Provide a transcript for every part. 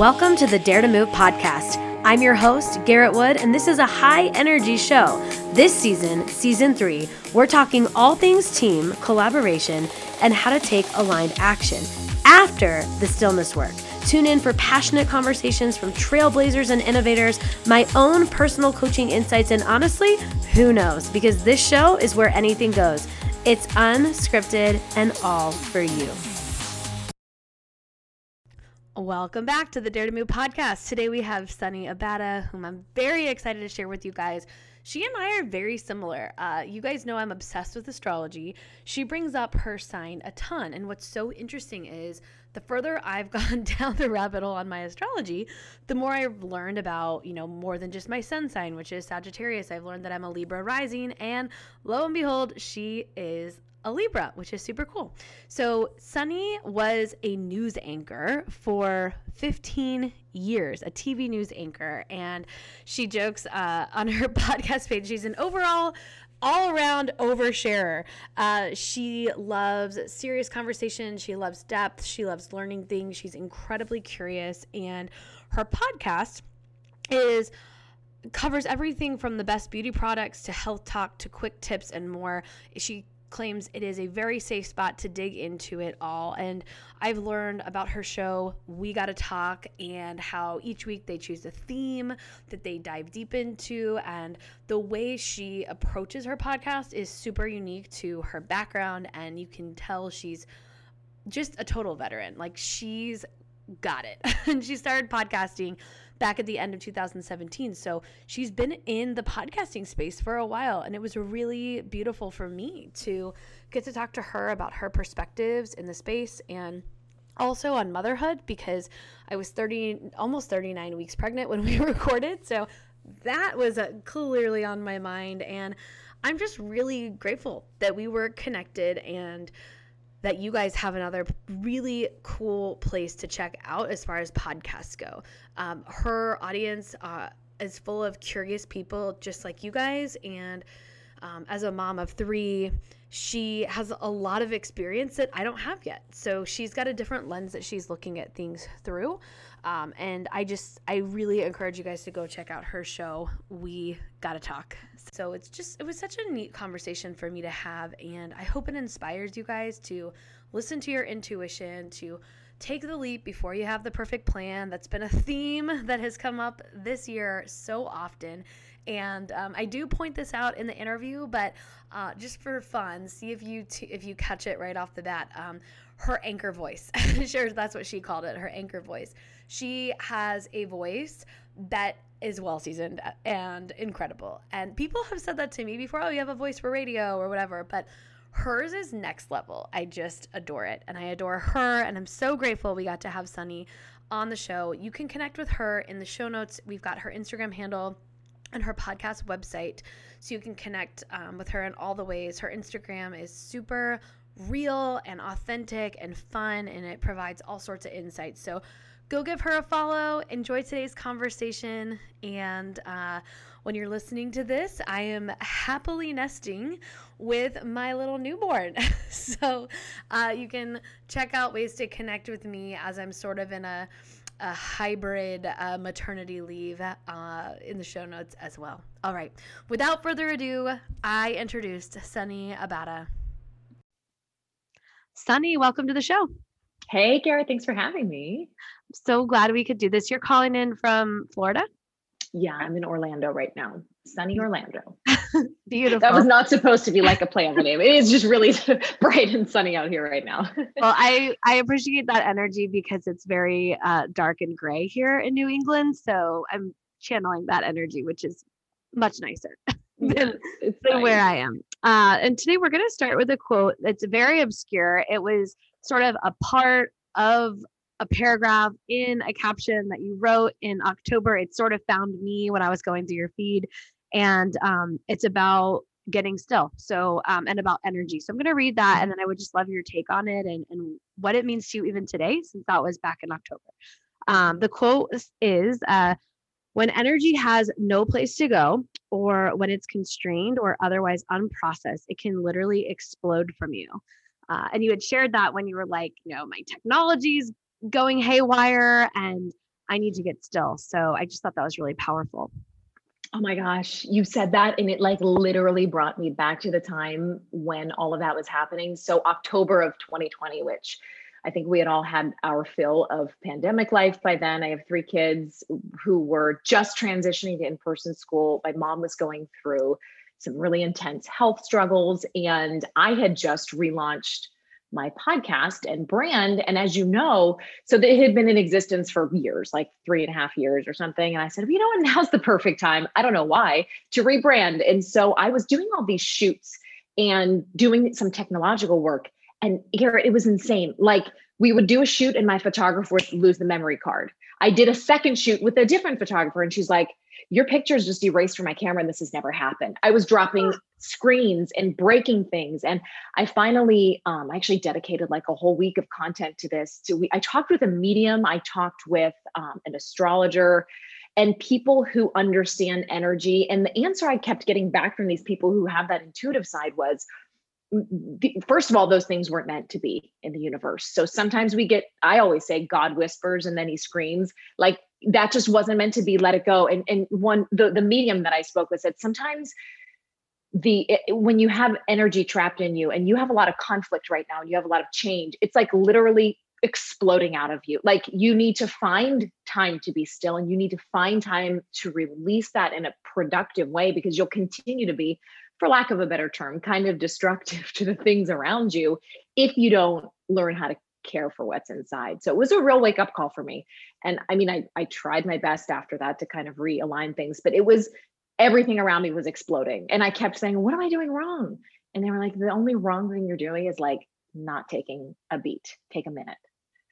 Welcome to the Dare to Move podcast. I'm your host, Garrett Wood, and this is a high energy show. This season, season three, we're talking all things team, collaboration, and how to take aligned action after the stillness work. Tune in for passionate conversations from trailblazers and innovators, my own personal coaching insights, and honestly, who knows? Because this show is where anything goes. It's unscripted and all for you. Welcome back to the Dare to Move podcast. Today we have Sunny Abata, whom I'm very excited to share with you guys. She and I are very similar. Uh, you guys know I'm obsessed with astrology. She brings up her sign a ton. And what's so interesting is the further I've gone down the rabbit hole on my astrology, the more I've learned about, you know, more than just my sun sign, which is Sagittarius. I've learned that I'm a Libra rising, and lo and behold, she is a Libra, which is super cool. So, Sunny was a news anchor for 15 years, a TV news anchor. And she jokes uh, on her podcast page, she's an overall all around oversharer. Uh, she loves serious conversation. She loves depth. She loves learning things. She's incredibly curious. And her podcast is covers everything from the best beauty products to health talk to quick tips and more. She claims it is a very safe spot to dig into it all. And I've learned about her show, We Gotta Talk, and how each week they choose a theme that they dive deep into. And the way she approaches her podcast is super unique to her background. And you can tell she's just a total veteran. Like she's got it. and she started podcasting back at the end of 2017. So she's been in the podcasting space for a while. And it was really beautiful for me to get to talk to her about her perspectives in the space and also on motherhood because I was 30, almost 39 weeks pregnant when we recorded. So that was uh, clearly on my mind. And I'm just really grateful that we were connected and that you guys have another really cool place to check out as far as podcasts go. Um, her audience uh, is full of curious people just like you guys. And um, as a mom of three, she has a lot of experience that I don't have yet. So she's got a different lens that she's looking at things through. Um, and I just, I really encourage you guys to go check out her show. We gotta talk. So it's just, it was such a neat conversation for me to have. And I hope it inspires you guys to listen to your intuition, to take the leap before you have the perfect plan. That's been a theme that has come up this year so often. And um, I do point this out in the interview, but uh, just for fun, see if you t- if you catch it right off the bat. Um, her anchor voice, sure, that's what she called it. Her anchor voice. She has a voice that is well seasoned and incredible. And people have said that to me before. Oh, you have a voice for radio or whatever, but hers is next level. I just adore it. And I adore her. And I'm so grateful we got to have Sunny on the show. You can connect with her in the show notes. We've got her Instagram handle and her podcast website so you can connect um, with her in all the ways. Her Instagram is super real and authentic and fun, and it provides all sorts of insights. So go give her a follow. Enjoy today's conversation. And uh, when you're listening to this, I am happily nesting with my little newborn. so uh, you can check out ways to connect with me as I'm sort of in a a hybrid uh, maternity leave uh, in the show notes as well. All right. Without further ado, I introduced Sunny Abata. Sunny, welcome to the show. Hey, Garrett. Thanks for having me. So glad we could do this. You're calling in from Florida? Yeah, I'm in Orlando right now. Sunny Orlando. Beautiful. That was not supposed to be like a play on the name. It is just really bright and sunny out here right now. well, I I appreciate that energy because it's very uh, dark and gray here in New England. So I'm channeling that energy, which is much nicer than, than where I am. Uh, and today we're going to start with a quote that's very obscure. It was sort of a part of a paragraph in a caption that you wrote in October. It sort of found me when I was going through your feed, and um, it's about getting still. So, um, and about energy. So, I'm going to read that, and then I would just love your take on it and, and what it means to you even today, since that was back in October. Um, the quote is uh, When energy has no place to go, or when it's constrained or otherwise unprocessed, it can literally explode from you. Uh, and you had shared that when you were like, you know, my technology's going haywire and I need to get still. So I just thought that was really powerful. Oh my gosh, you said that and it like literally brought me back to the time when all of that was happening. So October of 2020, which I think we had all had our fill of pandemic life by then. I have three kids who were just transitioning to in-person school. My mom was going through some really intense health struggles and I had just relaunched my podcast and brand. And as you know, so it had been in existence for years, like three and a half years or something. And I said, well, you know what, now's the perfect time. I don't know why to rebrand. And so I was doing all these shoots and doing some technological work. And here it was insane. Like we would do a shoot and my photographer would lose the memory card. I did a second shoot with a different photographer and she's like, your pictures just erased from my camera and this has never happened. I was dropping screens and breaking things. And I finally, um, I actually dedicated like a whole week of content to this. To we, I talked with a medium, I talked with um, an astrologer, and people who understand energy. And the answer I kept getting back from these people who have that intuitive side was, first of all, those things weren't meant to be in the universe. So sometimes we get, I always say, God whispers and then he screams. Like that just wasn't meant to be. Let it go. And and one the the medium that I spoke with said sometimes the it, when you have energy trapped in you and you have a lot of conflict right now and you have a lot of change it's like literally exploding out of you like you need to find time to be still and you need to find time to release that in a productive way because you'll continue to be for lack of a better term kind of destructive to the things around you if you don't learn how to care for what's inside so it was a real wake up call for me and i mean i i tried my best after that to kind of realign things but it was everything around me was exploding. And I kept saying, What am I doing wrong? And they were like, The only wrong thing you're doing is like not taking a beat, take a minute.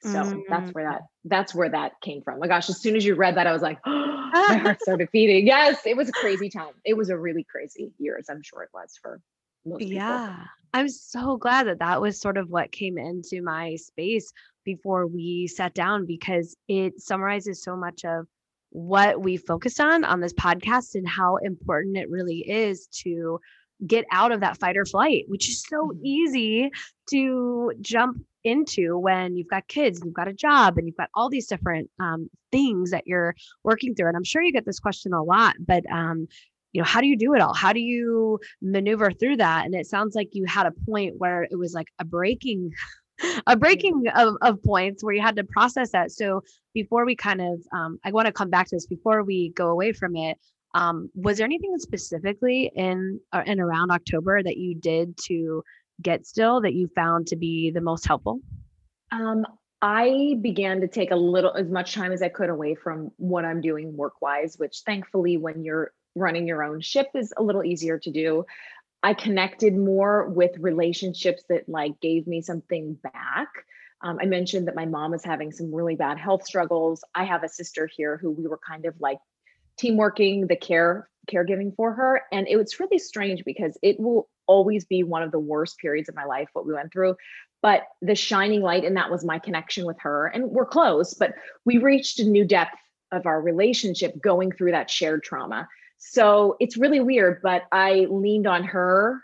So mm-hmm. that's where that that's where that came from. My gosh, as soon as you read that, I was like, oh, my heart's so defeating. Yes, it was a crazy time. It was a really crazy year, as I'm sure it was for most people. Yeah. I'm so glad that that was sort of what came into my space before we sat down because it summarizes so much of what we focused on on this podcast and how important it really is to get out of that fight or flight, which is so mm-hmm. easy to jump into when you've got kids, and you've got a job, and you've got all these different um, things that you're working through. And I'm sure you get this question a lot, but um, you know, how do you do it all? How do you maneuver through that? And it sounds like you had a point where it was like a breaking a breaking of, of points where you had to process that. So before we kind of, um, I want to come back to this before we go away from it. Um, was there anything specifically in uh, and around October that you did to get still that you found to be the most helpful? Um, I began to take a little as much time as I could away from what I'm doing work wise, which thankfully, when you're running your own ship, is a little easier to do. I connected more with relationships that like gave me something back. Um, I mentioned that my mom is having some really bad health struggles. I have a sister here who we were kind of like team working the care caregiving for her, and it was really strange because it will always be one of the worst periods of my life what we went through. But the shining light, and that was my connection with her, and we're close, but we reached a new depth of our relationship going through that shared trauma. So it's really weird, but I leaned on her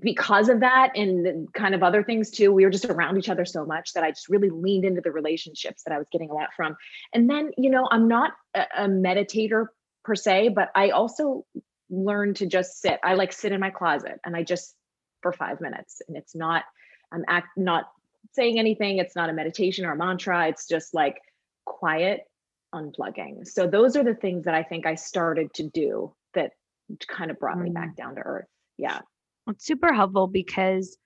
because of that and kind of other things too. We were just around each other so much that I just really leaned into the relationships that I was getting a lot from. And then, you know, I'm not a, a meditator per se, but I also learned to just sit. I like sit in my closet and I just for five minutes and it's not, I'm act not saying anything. It's not a meditation or a mantra. It's just like quiet unplugging. So those are the things that I think I started to do that kind of brought mm. me back down to earth. Yeah. It's super helpful because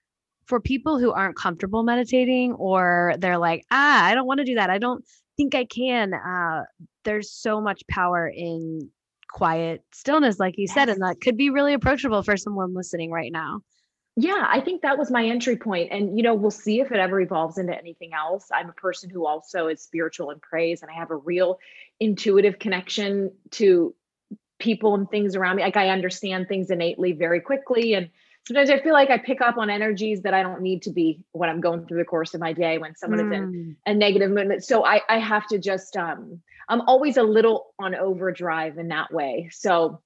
for people who aren't comfortable meditating or they're like, ah, I don't want to do that. I don't think I can. Uh, there's so much power in quiet stillness, like you yes. said, and that could be really approachable for someone listening right now yeah i think that was my entry point and you know we'll see if it ever evolves into anything else i'm a person who also is spiritual and prays and i have a real intuitive connection to people and things around me like i understand things innately very quickly and sometimes i feel like i pick up on energies that i don't need to be when i'm going through the course of my day when someone mm. is in mm. a negative mood so i i have to just um i'm always a little on overdrive in that way so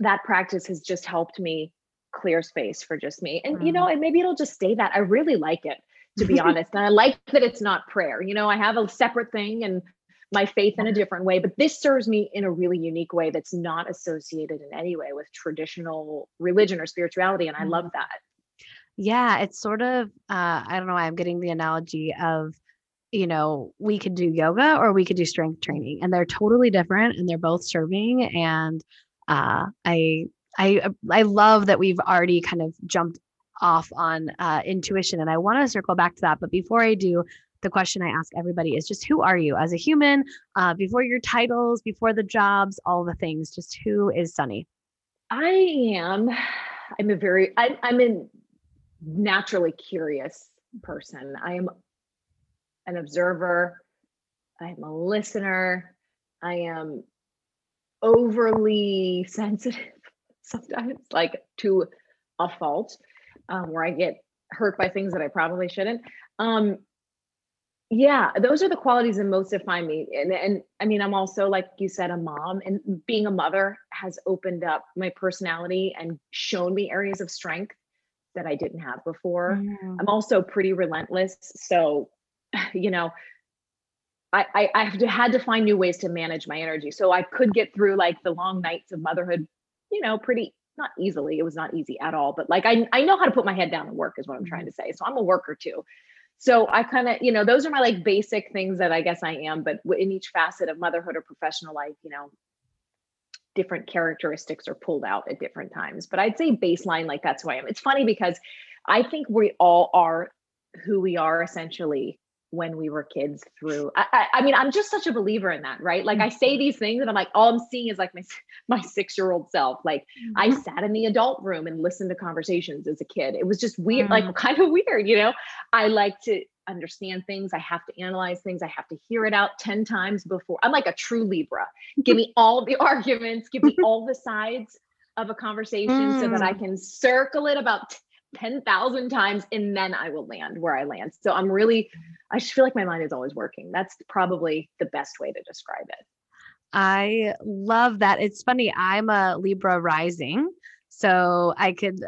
that practice has just helped me clear space for just me. And, mm. you know, mm-hmm. and maybe it'll just stay that. I really like it, to be honest. And I like that it's not prayer. You know, I have a separate thing and my faith in a different way, but this serves me in a really unique way that's not associated in any way with traditional religion or spirituality. And I love Mm-hmm. that. Yeah, it's sort of uh, I don't know why I'm getting the analogy of, you know, we could do yoga or we could do strength training, and they're totally different and they're both serving. And uh, I I I love that we've already kind of jumped off on uh, intuition, and I want to circle back to that. But before I do, the question I ask everybody is just who are you as a human? Uh, before your titles, before the jobs, all the things. Just who is Sunny? I am, I'm a very, I, I'm a naturally curious person. I am an observer. I'm a listener. I am overly sensitive sometimes, like to a fault, um, where I get hurt by things that I probably shouldn't. Um, yeah, those are the qualities that most define me. And, and I mean, I'm also, like you said, a mom, and being a mother has opened up my personality and shown me areas of strength that I didn't have before. Mm. I'm also pretty relentless. So, you know, I, I, I have to, had to find new ways to manage my energy. So I could get through like the long nights of motherhood, you know, pretty not easily. It was not easy at all, but like I, I know how to put my head down and work is what I'm trying to say. So I'm a worker too. So I kind of, you know, those are my like basic things that I guess I am, but in each facet of motherhood or professional life, you know, different characteristics are pulled out at different times. But I'd say baseline, like that's who I am. It's funny because I think we all are who we are essentially when we were kids through I, I, I mean i'm just such a believer in that right? Like i say mm-hmm. these things and i'm like all i'm seeing is like my my six year old self. Like i mm-hmm. sat in the adult room and listened to conversations as a kid. It was just weird like mm. kind of weird you know? I like to understand things. I have to analyze things. I have to hear it out 10 times before i'm like a true libra. Give me all the arguments give me all the sides of a conversation so that i mm. can circle it about 10,000 times and then I will land where I land. So I'm really, I just feel like my mind is always working. That's probably the best way to describe it. I love that. It's funny. I'm a Libra rising. So I could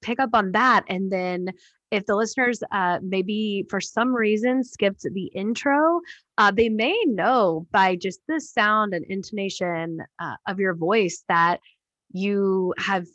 pick up on that. And then if the listeners uh, maybe for some reason skipped the intro, uh, they may know by just the sound and intonation uh, of your voice that you have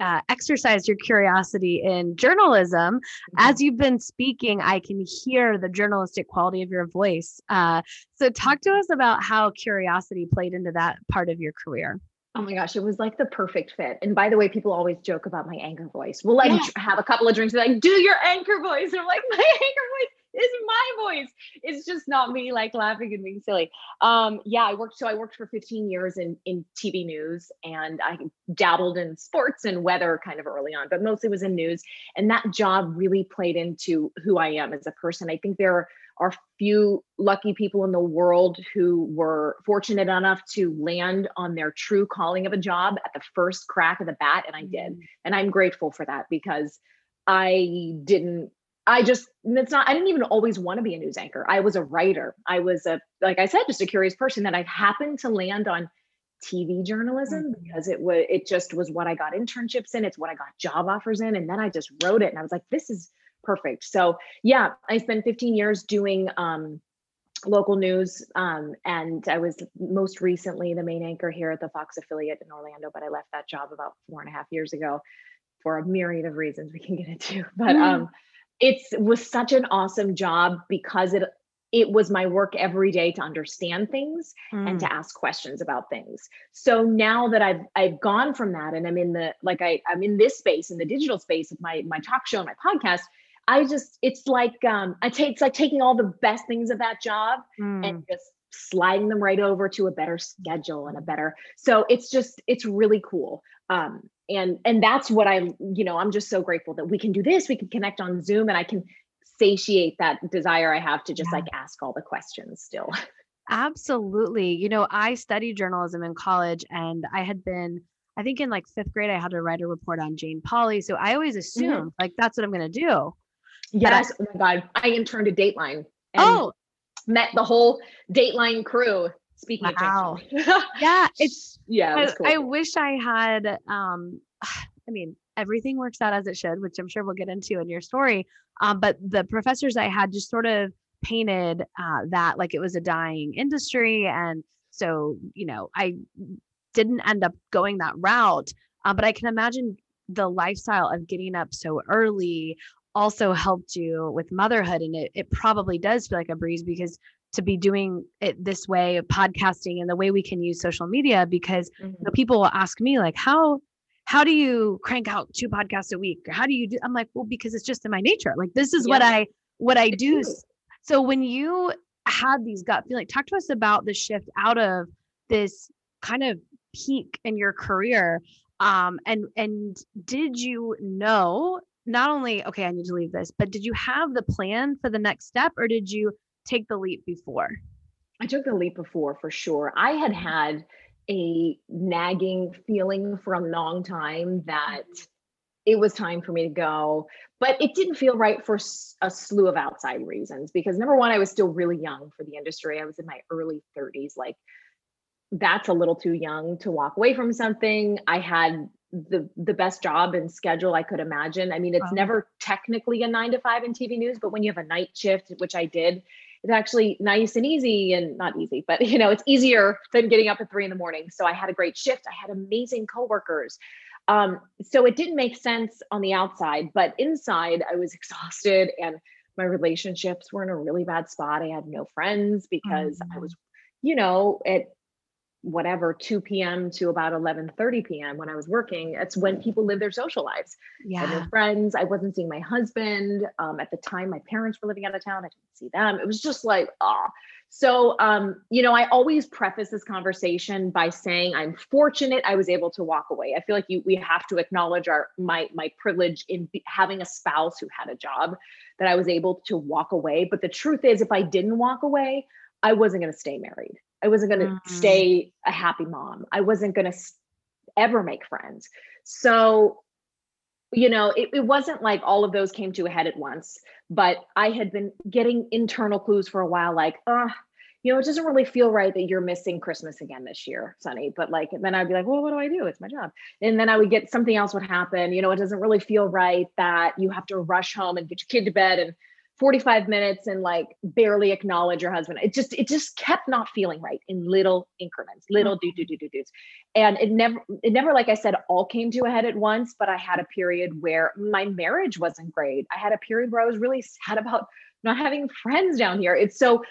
uh, exercised your curiosity in journalism. As you've been speaking, I can hear the journalistic quality of your voice. Uh, so, talk to us about how curiosity played into that part of your career. Oh my gosh, it was like the perfect fit. And by the way, people always joke about my anchor voice. We'll like Yeah. have a couple of drinks, and like, do your anchor voice. And I'm like, my anchor voice is my voice. It's just not me like laughing and being silly. Um, yeah, I worked so I worked for 15 years in in TV news and I dabbled in sports and weather kind of early on, but mostly was in news. And that job really played into who I am as a person. I think there are few lucky people in the world who were fortunate enough to land on their true calling of a job at the first crack of the bat and I did. And I'm grateful for that because I didn't I just it's not I didn't even always want to be a news anchor. I was a writer. I was a like I said just a curious person that I happened to land on TV journalism Mhm. because it was it just was what I got internships in, it's what I got job offers in and then I just wrote it and I was like this is perfect. So, yeah, I spent 15 years doing um local news um, and i was most recently the main anchor here at the fox affiliate in orlando but i left that job about four and a half years ago for a myriad of reasons we can get into but Mm. It's was such an awesome job because it it was my work every day to understand things and Mm. to ask questions about things so now that i've i've gone from that and i'm in the like i i'm in this space in the digital space of my my talk show and my podcast i just it's like um i take it's like taking all the best things of that job Mm. and just sliding them right over to a better schedule and a better so it's just it's really cool um and and that's what i you know i'm just so grateful that we can do this we can connect on zoom and i can satiate that desire i have to just Yeah. like ask all the questions still Absolutely. You know, I studied journalism in college and I had been, I think in like fifth grade, I had to write a report on Jane Pauley So I always assumed like that's what I'm going to do. yes oh my god i interned at dateline and Oh, met the whole dateline crew speaking Wow. of yeah. It's, yeah it I, cool I wish I had, um, I mean, everything works out as it should, which I'm sure we'll get into in your story. Um, but the professors I had just sort of painted uh, that like it was a dying industry. And so, you know, I didn't end up going that route. Uh, but I can imagine the lifestyle of getting up so early also helped you with motherhood. And it, it probably does feel like a breeze because to be doing it this way of podcasting and the way we can use social media because mm-hmm. you know, people will ask me like how how do you crank out two podcasts a week how do you do i'm like well because it's just in my nature like this is yeah. what i what i do so when you had these gut feelings talk to us about the shift out of this kind of peak in your career um and and did you know not only okay i need to leave this but did you have the plan for the next step or did you take the leap before? I took the leap before for sure. I had had a nagging feeling for a long time that mm-hmm. it was time for me to go, but it didn't feel right for a slew of outside reasons. Because number one, I was still really young for the industry. I was in my early 30s. Like, that's a little too young to walk away from something. I had the the best job and schedule I could imagine. I mean, it's wow. never technically a nine to five in TV news, but when you have a night shift, which I did, it's actually nice and easy and not easy, but you know, it's easier than getting up at three in the morning. So I had a great shift. I had amazing coworkers. Um, so it didn't make sense on the outside, but inside I was exhausted and my relationships were in a really bad spot. I had no friends because mm-hmm. I was, you know, at whatever 2 p.m. to about 11 30 p.m. when I was working. It's when people live their social lives. Yeah. I had friends. I wasn't seeing my husband. Um, at the time, my parents were living out of town. I didn't see them. It was just like, ah. So, um, you know, I always preface this conversation by saying I'm fortunate I was able to walk away. I feel like you, we have to acknowledge our my my privilege in having a spouse who had a job that I was able to walk away. But the truth is, if I didn't walk away, I wasn't going to stay married. I wasn't going to mm-hmm. stay a happy mom. I wasn't going to ever make friends. So, you know, it, it wasn't like all of those came to a head at once, but I had been getting internal clues for a while, like, uh, you know, it doesn't really feel right that you're missing Christmas again this year, Sunny. But like, then I'd be like, well, what do I do? It's my job. And then I would get something else would happen. You know, it doesn't really feel right that you have to rush home and get your kid to bed and 45 minutes and like barely acknowledge your husband. It just it just kept not feeling right in little increments, little do do do do do's. And it never it never like I said all came to a head at once, but I had a period where my marriage wasn't great. I had a period where I was really sad about not having friends down here. It's so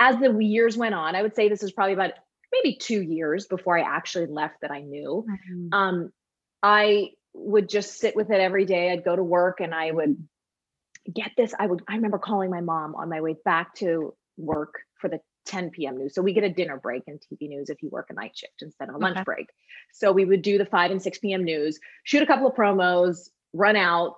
as the years went on, I would say this is probably about maybe 2 years before I actually left that I knew. Mm-hmm. Um I would just sit with it every day. I'd go to work and I would get this i would i remember calling my mom on my way back to work for the 10 p.m news so we get a dinner break in tv news if you work a night shift instead of a lunch okay. break so we would do the 5 and 6 p.m news shoot a couple of promos run out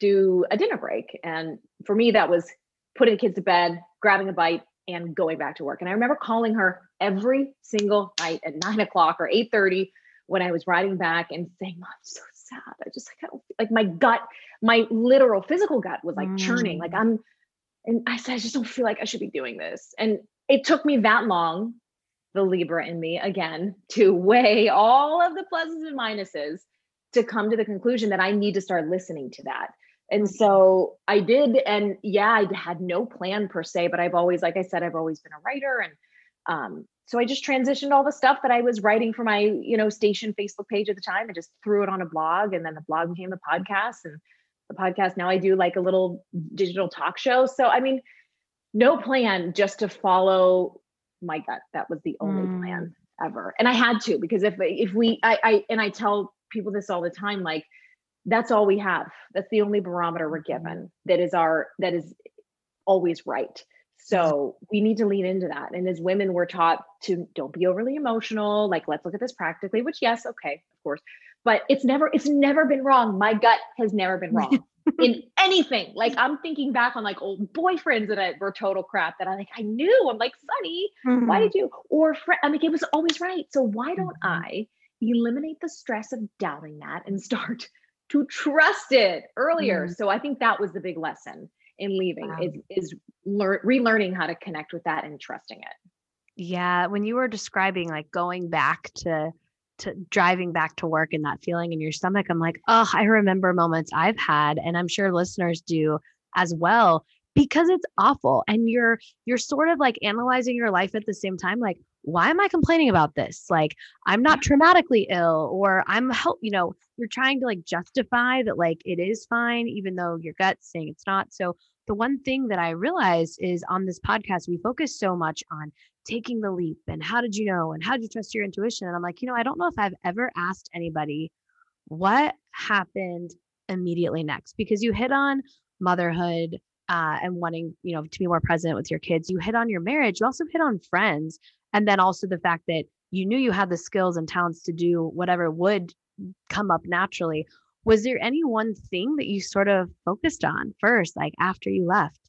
do a dinner break and for me that was putting the kids to bed grabbing a bite and going back to work and i remember calling her every single night at 9 o'clock or 8 30 when i was riding back and saying mom I'm so sad. I just like I don't like my gut, my literal physical gut was like mm. churning. Like mm. I'm, and I said I just don't feel like I should be doing this. And it took me that long, the Libra in me again, to weigh all of the pluses and minuses to come to the conclusion that I need to start listening to that. And mm-hmm. so I did. And yeah, I had no plan per se, but I've always, like I said, I've always been a writer and um, so I just transitioned all the stuff that I was writing for my, you know, station Facebook page at the time and just threw it on a blog. And then the blog became the podcast. And the podcast now I do like a little digital talk show. So I mean, no plan, just to follow my gut. That was the only mm. plan ever. And I had to because if if we I, I and I tell people this all the time, like that's all we have. That's the only barometer we're mm-hmm. given that is our that is always right. So we need to lean into that. And as women, we're taught to don't be overly emotional. Like, let's look at this practically, which yes, okay, of course. But it's never, it's never been wrong. My gut has never been wrong in anything. Like I'm thinking back on like old boyfriends that were total crap that I like, I knew. I'm like, Sunny, mm-hmm. why did you? Or friend, I mean, it was always right. So why don't mm-hmm. I eliminate the stress of doubting that and start to trust it earlier? Mm-hmm. So I think that was the big lesson in leaving wow. is is learn relearning how to connect with that and trusting it yeah when you were describing like going back to to driving back to work and that feeling in your stomach i'm like oh i remember moments i've had and i'm sure listeners do as well because it's awful and you're you're sort of like analyzing your life at the same time like why am i complaining about this? Like i'm not traumatically ill or i'm help you know you're trying to like justify that like it is fine even though your gut's saying it's not so the one thing that i realized is on this podcast we focus so much on taking the leap and how did you know and how did you trust your intuition? And i'm like you know i don't know if i've ever asked anybody what happened immediately next because you hit on motherhood uh, and wanting you know to be more present with your kids. You hit on your marriage. You also hit on friends. And then also the fact that you knew you had the skills and talents to do whatever would come up naturally was there any one thing that you sort of focused on first like after you left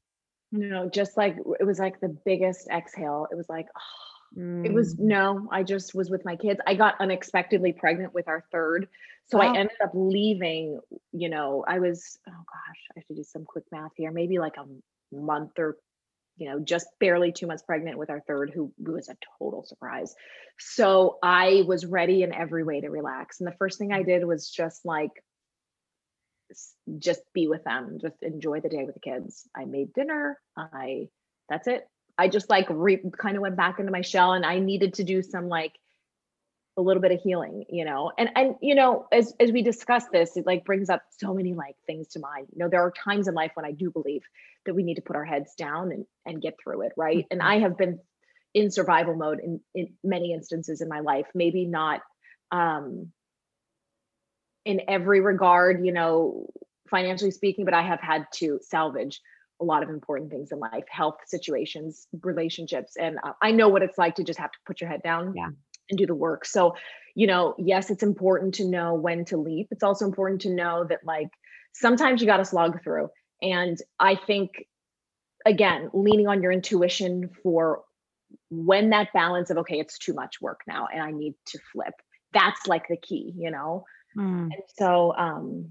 no just like it was like the biggest exhale it was like oh, mm. it was mm. no i just was with my kids i got unexpectedly pregnant with our third so wow. I ended up leaving, you know, I was, oh gosh, I have to do some quick math here, maybe like a month or, you know, just barely two months pregnant with our third, who, who was a total surprise. So I was ready in every way to relax. And the first thing I did was just like, just be with them, just enjoy the day with the kids. I made dinner. I, that's it. I just like re- kind of went back into my shell and I needed to do some like a little bit of healing you know and and you know as as we discuss this it like brings up so many like things to mind you know there are times in life when i do believe that we need to put our heads down and and get through it right mm-hmm. and i have been in survival mode in in many instances in my life maybe not um in every regard you know financially speaking but i have had to salvage a lot of important things in life health situations relationships and uh, i know what it's like to just have to put your head down yeah and do the work. So, you know, yes, it's important to know when to leap. It's also important to know that like sometimes you got to slog through. And I think again, leaning on your intuition for when that balance of okay, it's too much work now and I need to flip. That's like the key, you know. Mm. And so um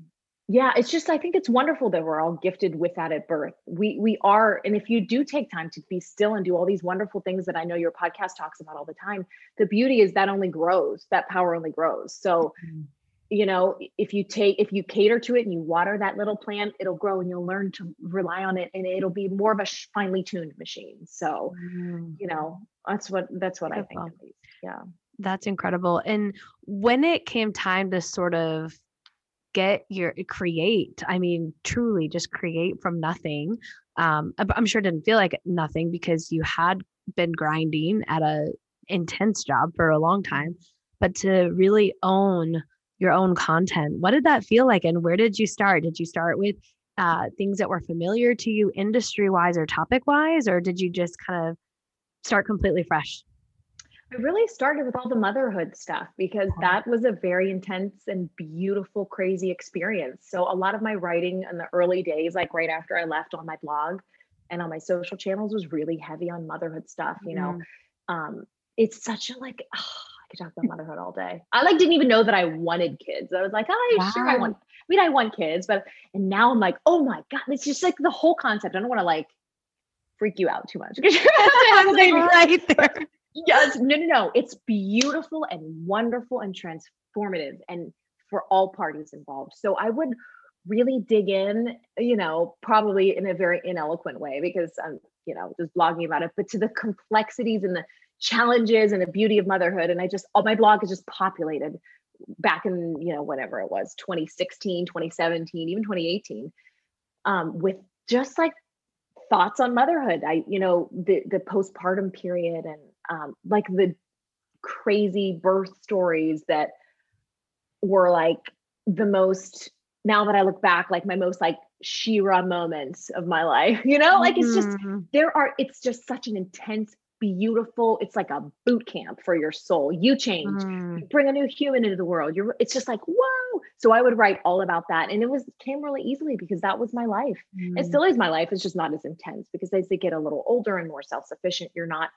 yeah it's just i think it's wonderful that we're all gifted with that at birth we we are and if you do take time to be still and do all these wonderful things that i know your podcast talks about all the time the beauty is that only grows that power only grows so mm-hmm. you know if you take if you cater to it and you water that little plant it'll grow and you'll learn to rely on it and it'll be more of a finely tuned machine so mm-hmm. you know that's what that's what Beautiful. i think yeah that's incredible and when it came time to sort of get your create i mean truly just create from nothing um i'm sure it didn't feel like nothing because you had been grinding at a intense job for a long time but to really own your own content what did that feel like and where did you start? Did you start with uh, things that were familiar to you industry wise or topic wise or did you just kind of start completely fresh I really started with all the motherhood stuff because uh-huh. that was a very intense and beautiful, crazy experience. So, a lot of my writing in the early days, like right after I left on my blog and on my social channels, was really heavy on motherhood stuff. You know, mm-hmm. um, it's such a like, oh, I could talk about motherhood all day. I like didn't even know that I wanted kids. I was like, oh, wow. sure, I want, I mean, I want kids, but, and now I'm like, oh my God, it's just like the whole concept. I don't want to like, freak you out too much. right there yes, no, no, no. It's beautiful and wonderful and transformative and for all parties involved. So I would really dig in, you know, probably in a very ineloquent way because I'm, you know, just blogging about it, but to the complexities and the challenges and the beauty of motherhood. And I just, all my blog is just populated back in, you know, whatever it was, 2016, 2017, even 2018, um, with just like thoughts on motherhood. I, you know, the the postpartum period and um, like the crazy birth stories that were like the most now that I look back, like my most like She-Ra moments of my life, you know, like it's just mm-hmm. there are it's just such an intense, beautiful, it's like a boot camp for your soul. You change, mm. you bring a new human into the world. You're it's just like, whoa. So I would write all about that. And it was came really easily because that was my life. Mm. It still is my life. It's just not as intense because as they get a little older and more self-sufficient, you're not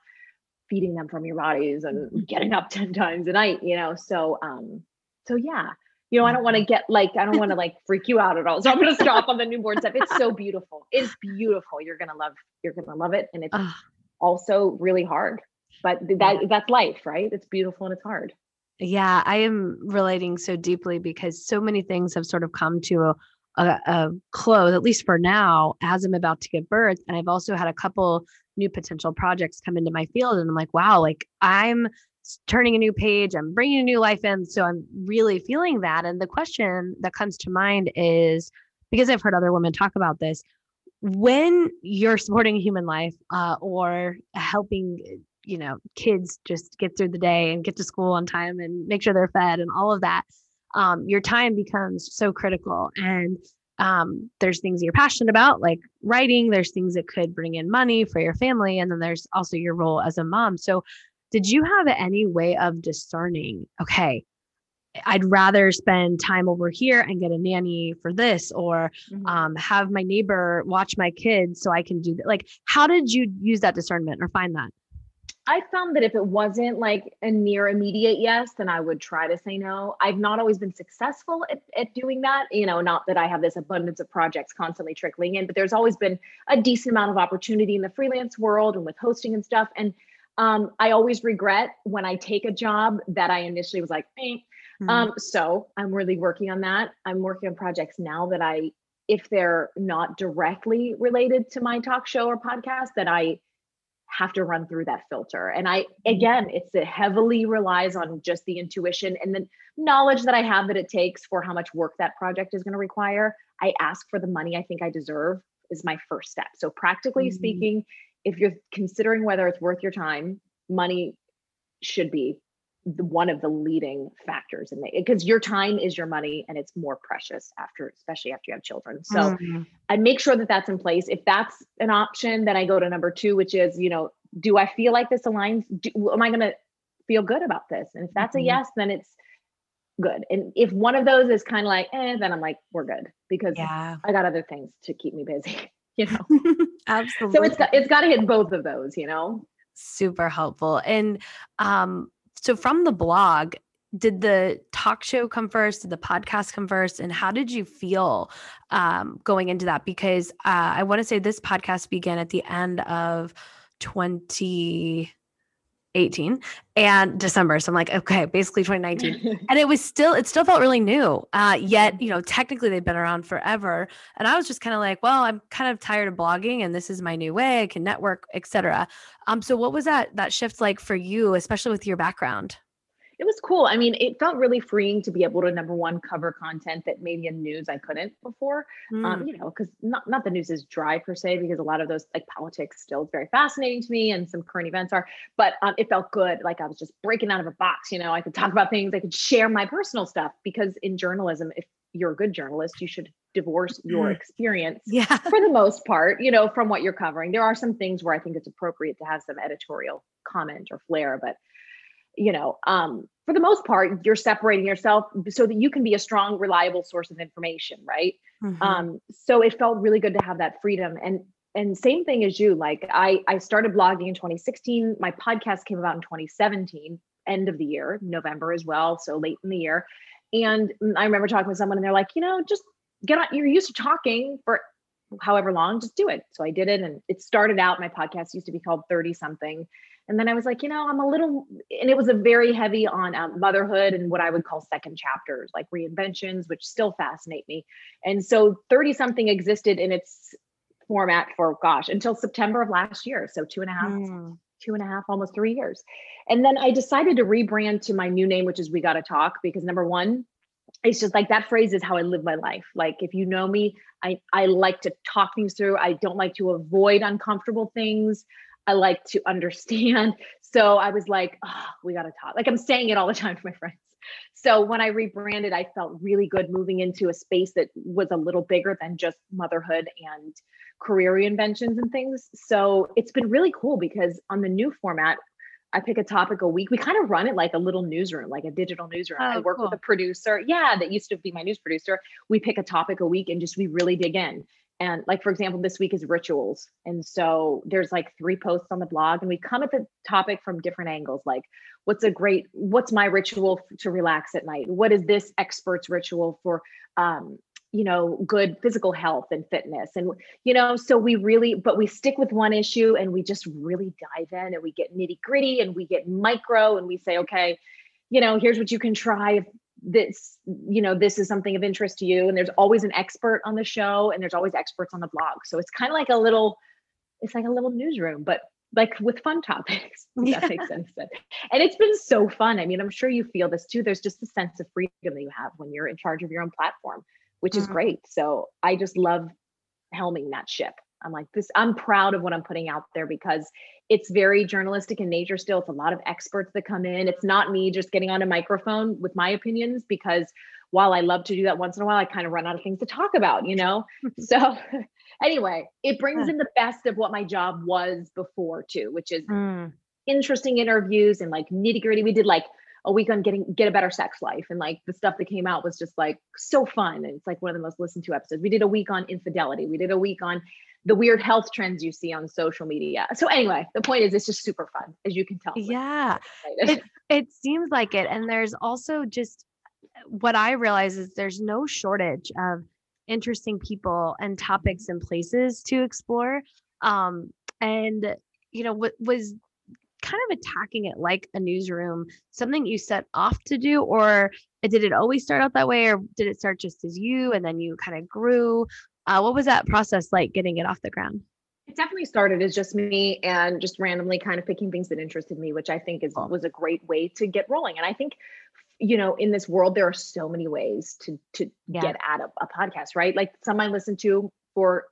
feeding them from your bodies and mm-hmm. getting up 10 times a night, you know? So, um, so yeah, you know, I don't want to get like, I don't want to like freak you out at all. So I'm going to stop on the newborn stuff. It's so beautiful. It's beautiful. You're going to love, you're going to love it. And it's also really hard, but that that's life, right? It's beautiful and it's hard. Yeah, I am relating so deeply because so many things have sort of come to a, a, a close, at least for now, as I'm about to give birth. And I've also had a couple new potential projects come into my field. And I'm like, wow, like I'm turning a new page, I'm bringing a new life in. So I'm really feeling that. And the question that comes to mind is because I've heard other women talk about this when you're supporting human life uh, or helping you know kids just get through the day and get to school on time and make sure they're fed and all of that um, your time becomes so critical and um, there's things you're passionate about like writing there's things that could bring in money for your family and then there's also your role as a mom so did you have any way of discerning okay I'd rather spend time over here and get a nanny for this, or mm-hmm. um, have my neighbor watch my kids so I can do that. Like, how did you use that discernment or find that? I found that if it wasn't like a near immediate yes, then I would try to say no. I've not always been successful at, at doing that. You know, not that I have this abundance of projects constantly trickling in, but there's always been a decent amount of opportunity in the freelance world and with hosting and stuff. And um, I always regret when I take a job that I initially was like, eh. mm-hmm. um, so I'm really working on that. I'm working on projects now that I, if they're not directly related to my talk show or podcast, that I have to run through that filter. And I, mm-hmm. again, it's it heavily relies on just the intuition and the knowledge that I have that it takes for how much work that project is going to require. I ask for the money I think I deserve is my first step. So practically mm-hmm. speaking, if you're considering whether it's worth your time, money should be the, one of the leading factors in it because your time is your money and it's more precious after especially after you have children. So mm-hmm. i make sure that that's in place. If that's an option then i go to number two which is you know do i feel like this aligns? Do, am i going to feel good about this? And if that's mm-hmm. a yes then it's good. And if one of those is kind of like eh then i'm like we're good because yeah. i got other things to keep me busy you know? Absolutely so it's got it's got to hit both of those you know? Super helpful. And um so from the blog, did the talk show come first? Did the podcast come first? And how did you feel um, going into that? Because uh, I want to say this podcast began at the end of 2018 and December. So I'm like, okay, basically 2019. and it was still, it still felt really new. Uh, yet, you know, technically they've been around forever. And I was just kind of like, well, I'm kind of tired of blogging and this is my new way. I can network, etc. Um, so what was that that shift like for you, especially with your background? It was cool. I mean, it felt really freeing to be able to number one cover content that maybe in news I couldn't before. Um, mm. Um, you know, because not not the news is dry per se, because a lot of those like politics still is very fascinating to me, and some current events are. But um, it felt good, like I was just breaking out of a box. You know, I could talk about things, I could share my personal stuff because in journalism, if you're a good journalist, you should divorce your mm. experience yeah. for the most part, you know, from what you're covering. There are some things where I think it's appropriate to have some editorial comment or flair, but you know um, for the most part you're separating yourself so that you can be a strong reliable source of information right? Mm-hmm. um, so it felt really good to have that freedom. And and same thing as you like i i started blogging in 2016 my podcast came about in 2017 end of the year november as well so late in the year. And i remember talking with someone and they're like you know just get on you're used to talking for however long just do it. So i did it and it started out my podcast used to be called 30 something and then I was like, you know, I'm a little, and it was a very heavy on um, motherhood and what I would call second chapters, like reinventions, which still fascinate me. And so 30 something existed in its format for, gosh, until September of last year. So two and a half, mm. two and a half, almost three years. And then I decided to rebrand to my new name, which is We Gotta Talk, because number one, it's just like that phrase is how I live my life. Like if you know me, I I like to talk things through. I don't like to avoid uncomfortable things. I like to understand. So I was like, oh, we got to talk. Like I'm saying it all the time to my friends. So when I rebranded, I felt really good moving into a space that was a little bigger than just motherhood and career reinventions and things. So it's been really cool because on the new format, I pick a topic a week. We kind of run it like a little newsroom, like a digital newsroom. Oh, I work cool. with a producer. Yeah, that used to be my news producer. We pick a topic a week and just we really dig in and like for example this week is rituals. And so there's like three posts on the blog and we come at the topic from different angles like what's a great what's my ritual to relax at night? What is this expert's ritual for um you know good physical health and fitness? And you know so we really but we stick with one issue and we just really dive in and we get nitty gritty and we get micro and we say okay you know here's what you can try this you know this is something of interest to you and there's always an expert on the show and there's always experts on the blog. So it's kind of like a little it's like a little newsroom but like with fun topics yeah. that makes sense. And it's been so fun. I mean i'm sure you feel this too. There's just a sense of freedom that you have when you're in charge of your own platform which mm-hmm. is great. So i just love helming that ship i'm like this i'm proud of what i'm putting out there because it's very journalistic in nature still. It's a lot of experts that come in. It's not me just getting on a microphone with my opinions because while i love to do that once in a while i kind of run out of things to talk about you know? So anyway it brings in the best of what my job was before too which is mm. interesting interviews and like nitty gritty we did like a week on getting get a better sex life and like the stuff that came out was just like so fun and it's like one of the most listened to episodes. We did a week on infidelity. We did a week on the weird health trends you see on social media. So anyway, the point is it's just super fun, as you can tell. Yeah. It, it seems like it. And there's also just what I realize is there's no shortage of interesting people and topics and places to explore. Um, and you know, what was kind of attacking it like a newsroom, something you set off to do, or did it always start out that way, or did it start just as you and then you kind of grew? Uh, what was that process like getting it off the ground? It definitely started as just me and just randomly kind of picking things that interested me, which I think is was a great way to get rolling. And I think, you know, in this world, there are so many ways to to yeah. get at a, a podcast, right? Like some I listen to for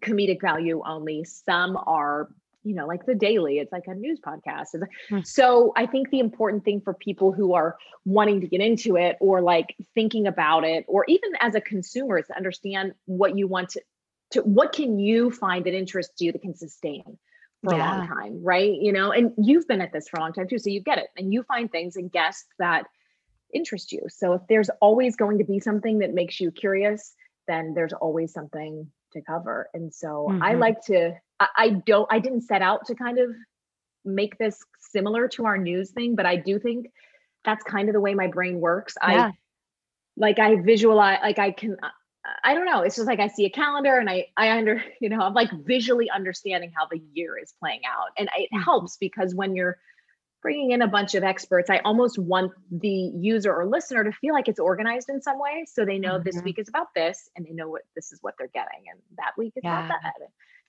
comedic value only. Some are you know, like the daily, it's like a news podcast. Mm. So I think the important thing for people who are wanting to get into it or like thinking about it, or even as a consumer, is to understand what you want to, to what can you find that interests you that can sustain for yeah. a long time, right? You know, and you've been at this for a long time too. So you get it and you find things and guests that interest you. So if there's always going to be something that makes you curious, then there's always something to cover. And so mm-hmm. I like to I, I don't I didn't set out to kind of make this similar to our news thing, but I do think that's kind of the way my brain works. Yeah. I like I visualize like I can I don't know. It's just like I see a calendar and I I under you know I'm like visually understanding how the year is playing out, and it mm-hmm. helps because when you're bringing in a bunch of experts, I almost want the user or listener to feel like it's organized in some way, so they know mm-hmm. this week is about this, and they know what this is what they're getting, and that week is yeah. about that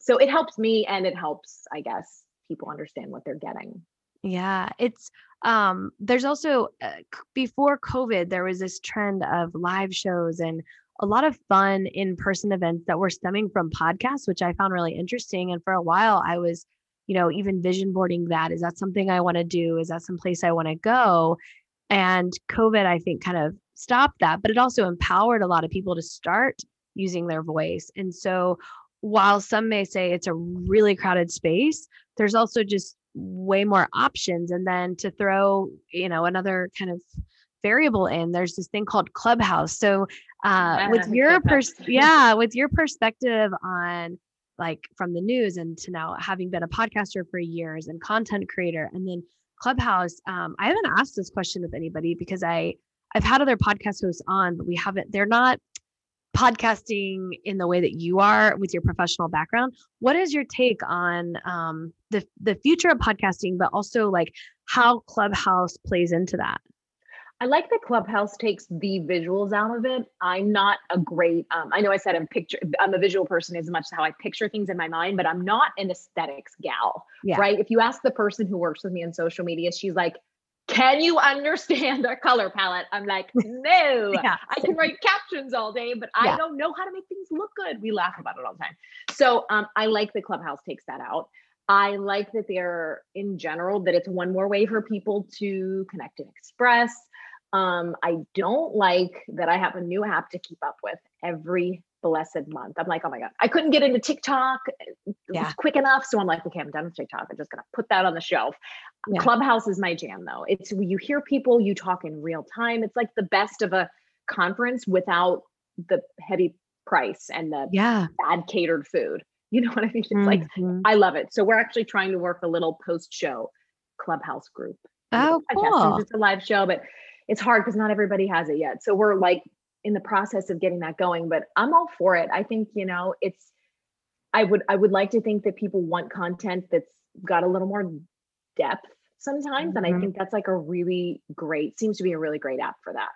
so it helps me and it helps i guess people understand what they're getting. Yeah it's um there's also uh, before covid there was this trend of live shows and a lot of fun in-person events that were stemming from podcasts which i found really interesting. And for a while i was you know even vision boarding that. Is that something i want to do? Is that some place i want to go? And covid i think kind of stopped that but it also empowered a lot of people to start using their voice. And so while some may say it's a really crowded space, there's also just way more options. And then to throw, you know, another kind of variable in, there's this thing called Clubhouse. So, uh, with your pers- yeah, with your perspective on like from the news and to now having been a podcaster for years and content creator, and then Clubhouse, um, I haven't asked this question with anybody because I I've had other podcast hosts on, but we haven't. They're not podcasting in the way that you are with your professional background what is your take on um, the the future of podcasting but also like how clubhouse plays into that I like that Clubhouse takes the visuals out of it. I'm not a great, um, I know I said I'm picture, I'm a visual person as much as how I picture things in my mind, but I'm not an aesthetics gal, yeah. right? If you ask the person who works with me on social media, she's like, can you understand our color palette? I'm like, no, yeah. I can write captions all day, but I yeah. don't know how to make things look good. We laugh about it all the time. So um, I like the Clubhouse takes that out. I like that they're in general that it's one more way for people to connect and express. Um, I don't like that I have a new app to keep up with every blessed month. I'm like, oh my God, I couldn't get into TikTok yeah. quick enough. So I'm like, okay, I'm done with TikTok. I'm just going to put that on the shelf. Yeah. Clubhouse is my jam though. It's you hear people, you talk in real time. It's like the best of a conference without the heavy price and the yeah. bad catered food. You know what I mean? It's mm-hmm. like, I love it. So we're actually trying to work a little post show clubhouse group. Oh, cool. It's a live show, but it's hard because not everybody has it yet. So we're like in the process of getting that going but i'm all for it i think you know it's i would i would like to think that people want content that's got a little more depth sometimes mm-hmm. and i mm-hmm. think that's like a really great seems to be a really great app for that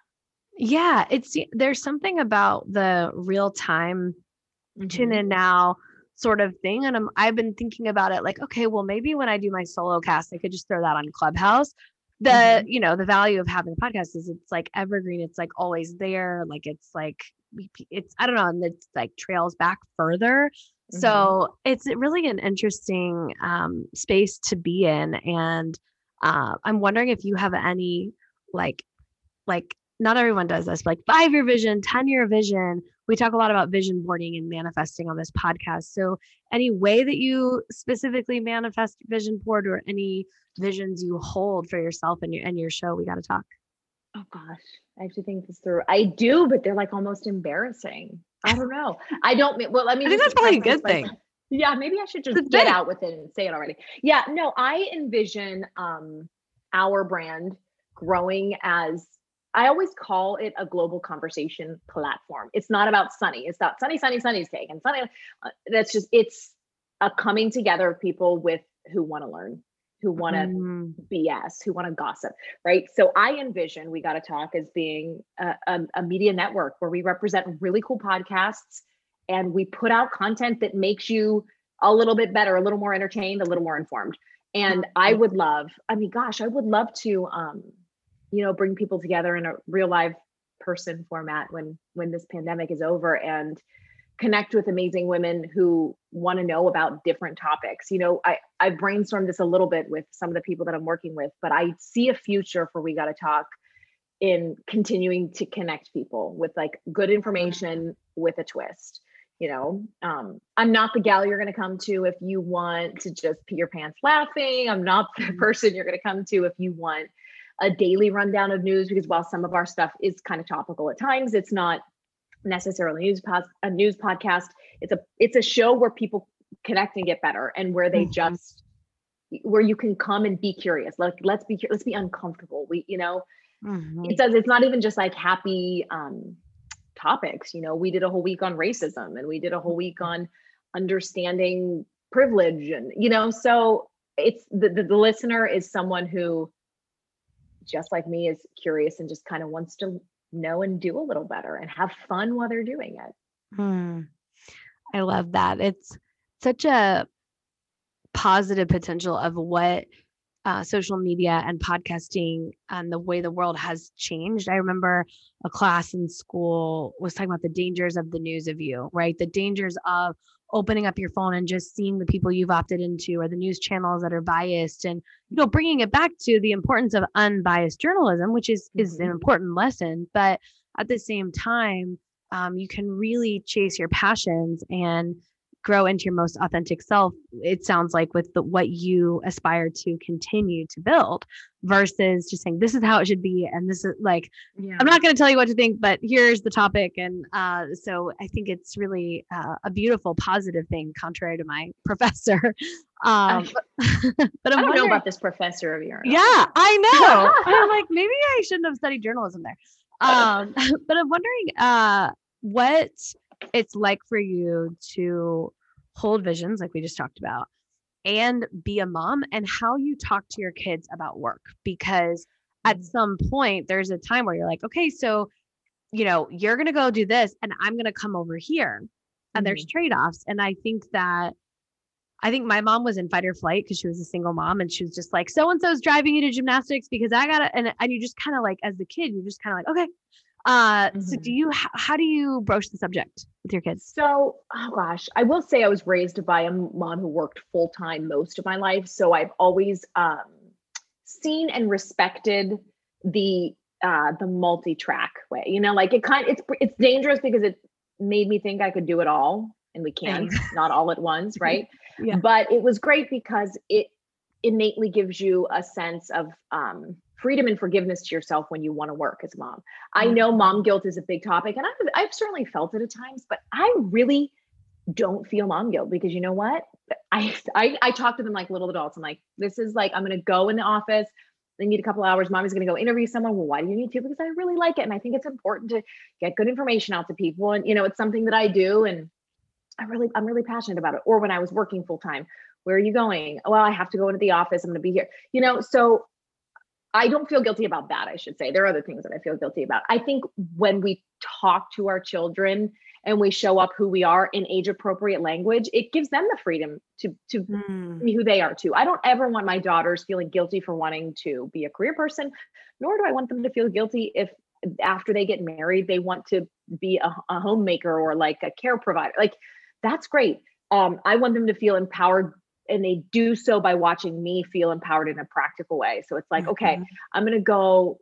Yeah, it's there's something about the real time mm-hmm. tune in now sort of thing. And I'm I've been thinking about it like, okay, well, maybe when I do my solo cast, I could just throw that on Clubhouse. The, mm-hmm. you know, the value of having a podcast is it's like evergreen, it's like always there. Like it's like it's I don't know, and it's like trails back further. Mm-hmm. So it's really an interesting um, space to be in. And uh, I'm wondering if you have any like like not everyone does this, like five year vision, 10 year vision. We talk a lot about vision boarding and manifesting on this podcast. So, any way that you specifically manifest vision board or any visions you hold for yourself and your and your show, we got to talk. Oh gosh, I have to think this through. I do, but they're like almost embarrassing. I don't know. I don't. mean. Well, let me. I think that's probably a good thing. Yeah, maybe I should just get out with it and say it already. Yeah, no, I envision um our brand growing as I always call it a global conversation platform. It's not about Sunny. It's not Sunny, Sunny, Sunny's cake and Sunny. Uh, that's just it's a coming together of people with who want to learn, who want to mm. BS, who want to gossip, right? So I envision we got to talk as being a, a, a media network where we represent really cool podcasts and we put out content that makes you a little bit better, a little more entertained, a little more informed. And I would love, I mean, gosh, I would love to um, you know bring people together in a real live person format when when this pandemic is over and connect with amazing women who want to know about different topics. You know i i brainstormed this a little bit with some of the people that i'm working with but i see a future for we got to talk in continuing to connect people with like good information with a twist you know? Um, i'm not the gal you're going to come to if you want to just pee your pants laughing. I'm not the mm-hmm. person you're going to come to if you want a daily rundown of news because while some of our stuff is kind of topical at times, it's not necessarily news pod, a news podcast. It's a it's a show where people connect and get better and where they mm-hmm. just where you can come and be curious. Like let's be let's be uncomfortable. We you know mm-hmm. it says it's not even just like happy um topics. You know, we did a whole week on racism and we did a whole week mm-hmm. on understanding privilege and you know so it's the, the, the listener is someone who just like me is curious and just kind of wants to know and do a little better and have fun while they're doing it. Hmm. I love that. It's such a positive potential of what uh, social media and podcasting and the way the world has changed. I remember a class in school was talking about the dangers of the news of you, right? The dangers of opening up your phone and just seeing the people you've opted into or the news channels that are biased and you know bringing it back to the importance of unbiased journalism which is mm-hmm. is an mm-hmm. important lesson but at the same time um, you can really chase your passions and grow into your most authentic self it sounds like with the, what you aspire to continue to build versus just saying this is how it should be and this is like yeah. i'm not going to tell you what to think but here's the topic and uh, so i think it's really uh, a beautiful positive thing contrary to my professor um, but I'm i do not know about this professor of yours yeah i know i'm like maybe i shouldn't have studied journalism there um, but i'm wondering uh, what it's like for you to hold visions like we just talked about and be a mom and how you talk to your kids about work because at mm. some point there's a time where you're like okay so you know you're going to go do this and i'm going to come over here and mm-hmm. there's trade-offs and i think that i think my mom was in fight or flight because she was a single mom and she was just like so and so's driving you to gymnastics because i gotta and, and you just kind of like as the kid you're just kind of like okay uh, mm-hmm. So, do you how do you broach the subject with your kids? So, oh gosh, I will say I was raised by a mom who worked full time most of my life, so I've always um, seen and respected the uh, the multi track way. You know, like it kind it's it's dangerous because it made me think I could do it all, and we can not not all at once, right? yeah. But it was great because it innately gives you a sense of um, freedom and forgiveness to yourself when you want to work as a mom. I mm-hmm. know mom guilt is a big topic and I've, I've certainly felt it at times, but I really don't feel mom guilt because you know what? I, I, I talk to them like little adults. I'm like, this is like, I'm going to go in the office. They need a couple hours. Mommy's going to go interview someone. Well, why do you need to? Because I really like it. And I think it's important to get good information out to people. And, you know, it's something that I do. And I really, I'm really passionate about it. Or when I was working full time, where are you going? Well, I have to go into the office. I'm going to be here. You know, so I don't feel guilty about that, I should say. There are other things that I feel guilty about. I think when we talk to our children and we show up who we are in age appropriate language, it gives them the freedom to to mm. be who they are too. I don't ever want my daughters feeling guilty for wanting to be a career person, nor do I want them to feel guilty if after they get married they want to be a, a homemaker or like a care provider. Like that's great. Um, I want them to feel empowered and they do so by watching me feel empowered in a practical way. So it's like, mm-hmm. okay, I'm going to go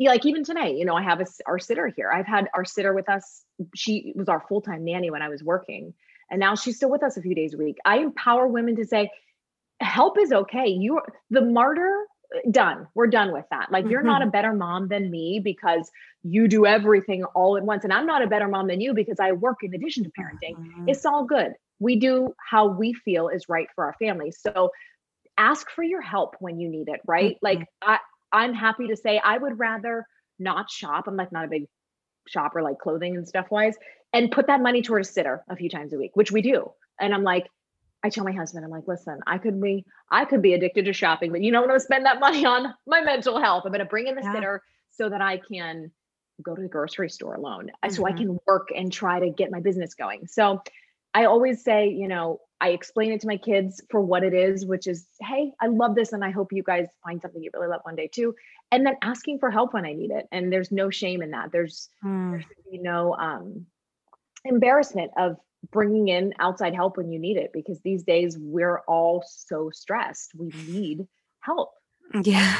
like even tonight, you know, I have a, our sitter here. I've had our sitter with us. She was our full-time nanny when I was working and now she's still with us a few days a week. I empower women to say help is okay. You're the martyr done. We're done with that. Like you're mm-hmm. not a better mom than me because you do everything all at once and I'm not a better mom than you because I work in addition to parenting. Mm-hmm. It's all good we do how we feel is right for our family so ask for your help when you need it right mm-hmm. like i i'm happy to say i would rather not shop i'm like not a big shopper like clothing and stuff wise and put that money towards a sitter a few times a week which we do and i'm like I tell my husband, I'm like, listen, I could be, I could be addicted to shopping, but you know, I'm going to spend that money on my mental health. I'm going to bring in the yeah. sitter so that I can go to the grocery store alone, mm-hmm. so I mm-hmm. can work and try to get my business going. So I always say, you know, I explain it to my kids for what it is, which is, hey, I love this and I hope you guys find something you really love one day too. And then asking for help when I need it. And there's no shame in that. There's, mm. there should be no um, embarrassment of bringing in outside help when you need it because these days we're all so stressed. We need help. Yeah.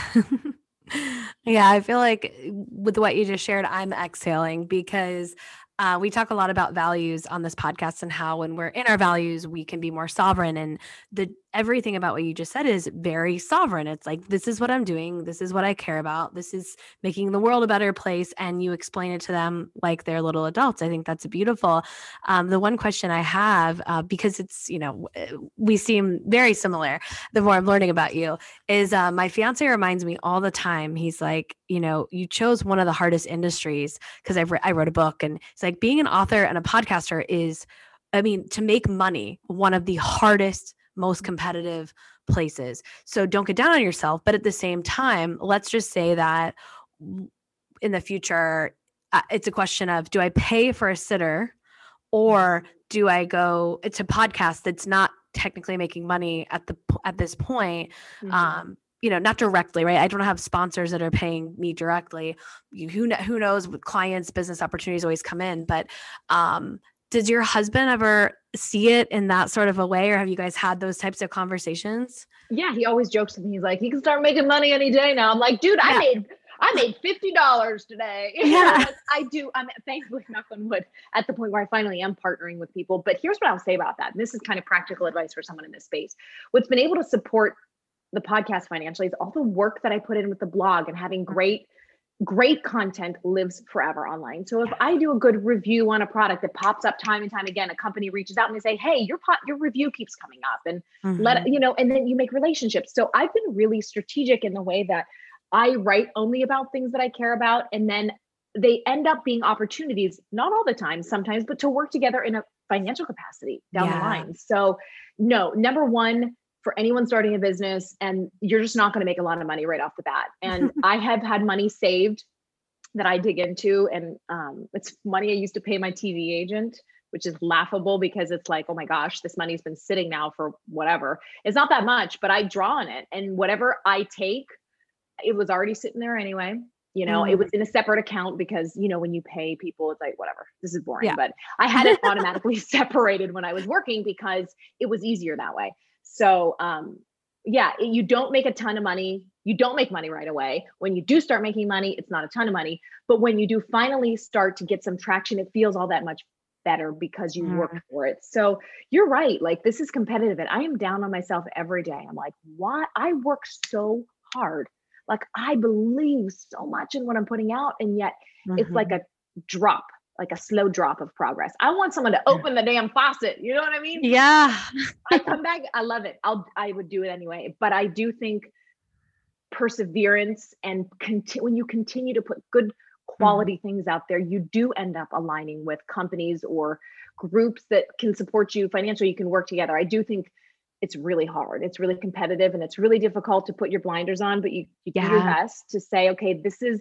yeah, I feel like with what you just shared, I'm exhaling because uh, we talk a lot about values on this podcast and how when we're in our values we can be more sovereign and the everything about what you just said is very sovereign. It's like this is what i'm doing. This is what i care about. This is making the world a better place and you explain it to them like they're little adults. I think that's beautiful. Um, the one question i have uh, because it's you know we seem very similar the more i'm learning about you is uh, my fiance reminds me all the time. He's like you know you chose one of the hardest industries because i I wrote a book and like being an author and a podcaster is I mean, to make money, one of the hardest, most competitive places. So don't get down on yourself. But at the same time, let's just say that in the future, uh, it's a question of do I pay for a sitter or do I go, a podcast that's not technically making money at the at this point mm-hmm. um you know, not directly, right? I don't have sponsors that are paying me directly. You, who who knows? Clients, business opportunities always come in, but um, does your husband ever see it in that sort of a way, or have you guys had those types of conversations? Yeah, he always jokes with me. He's like, he can start making money any day now. I'm like, dude, yeah. I made I made fifty dollars today. Yeah, I do. I'm thankfully knock on wood at the point where I finally am partnering with people. But here's what I'll say about that. And this is kind of practical advice for someone in this space. What's been able to support the podcast financially is all the work that I put in with the blog and having great great content lives forever online. So if I do a good review on a product that pops up time and time again, a company reaches out and they say, "Hey, your pot, your review keeps coming up," and mm-hmm. let you know, and then you make relationships. So I've been really strategic in the way that I write only about things that I care about, and then they end up being opportunities, not all the time, sometimes, but to work together in a financial capacity down yeah. the line. So no, number one, for anyone starting a business and you're just not going to make a lot of money right off the bat. And I have had money saved that I dig into. And um, it's money I used to pay my TV agent, which is laughable because it's like, oh my gosh, this money's been sitting now for whatever. It's not that much, but I draw on it. And whatever I take, it was already sitting there anyway. You know, mm. it was in a separate account because, you know, when you pay people, it's like, whatever, this is boring. Yeah. But I had it automatically separated when I was working because it was easier that way. So, um, yeah, you don't make a ton of money. You don't make money right away. When you do start making money, it's not a ton of money. But when you do finally start to get some traction, it feels all that much better because you mm. worked for it. So you're right. Like this is competitive. And I am down on myself every day. I'm like, why? I work so hard. Like I believe so much in what I'm putting out. And yet mm-hmm. it's like mm-hmm. a drop like a slow drop of progress. I want someone to open the damn faucet. You know what I mean? Yeah. I come back. I love it. I'll I would do it anyway. But I do think perseverance and conti- when you continue to put good quality mm-hmm. things out there, you do end up aligning with companies or groups that can support you financially. You can work together. I do think it's really hard. It's really competitive and it's really difficult to put your blinders on, but you, you do your best to say, okay, this is,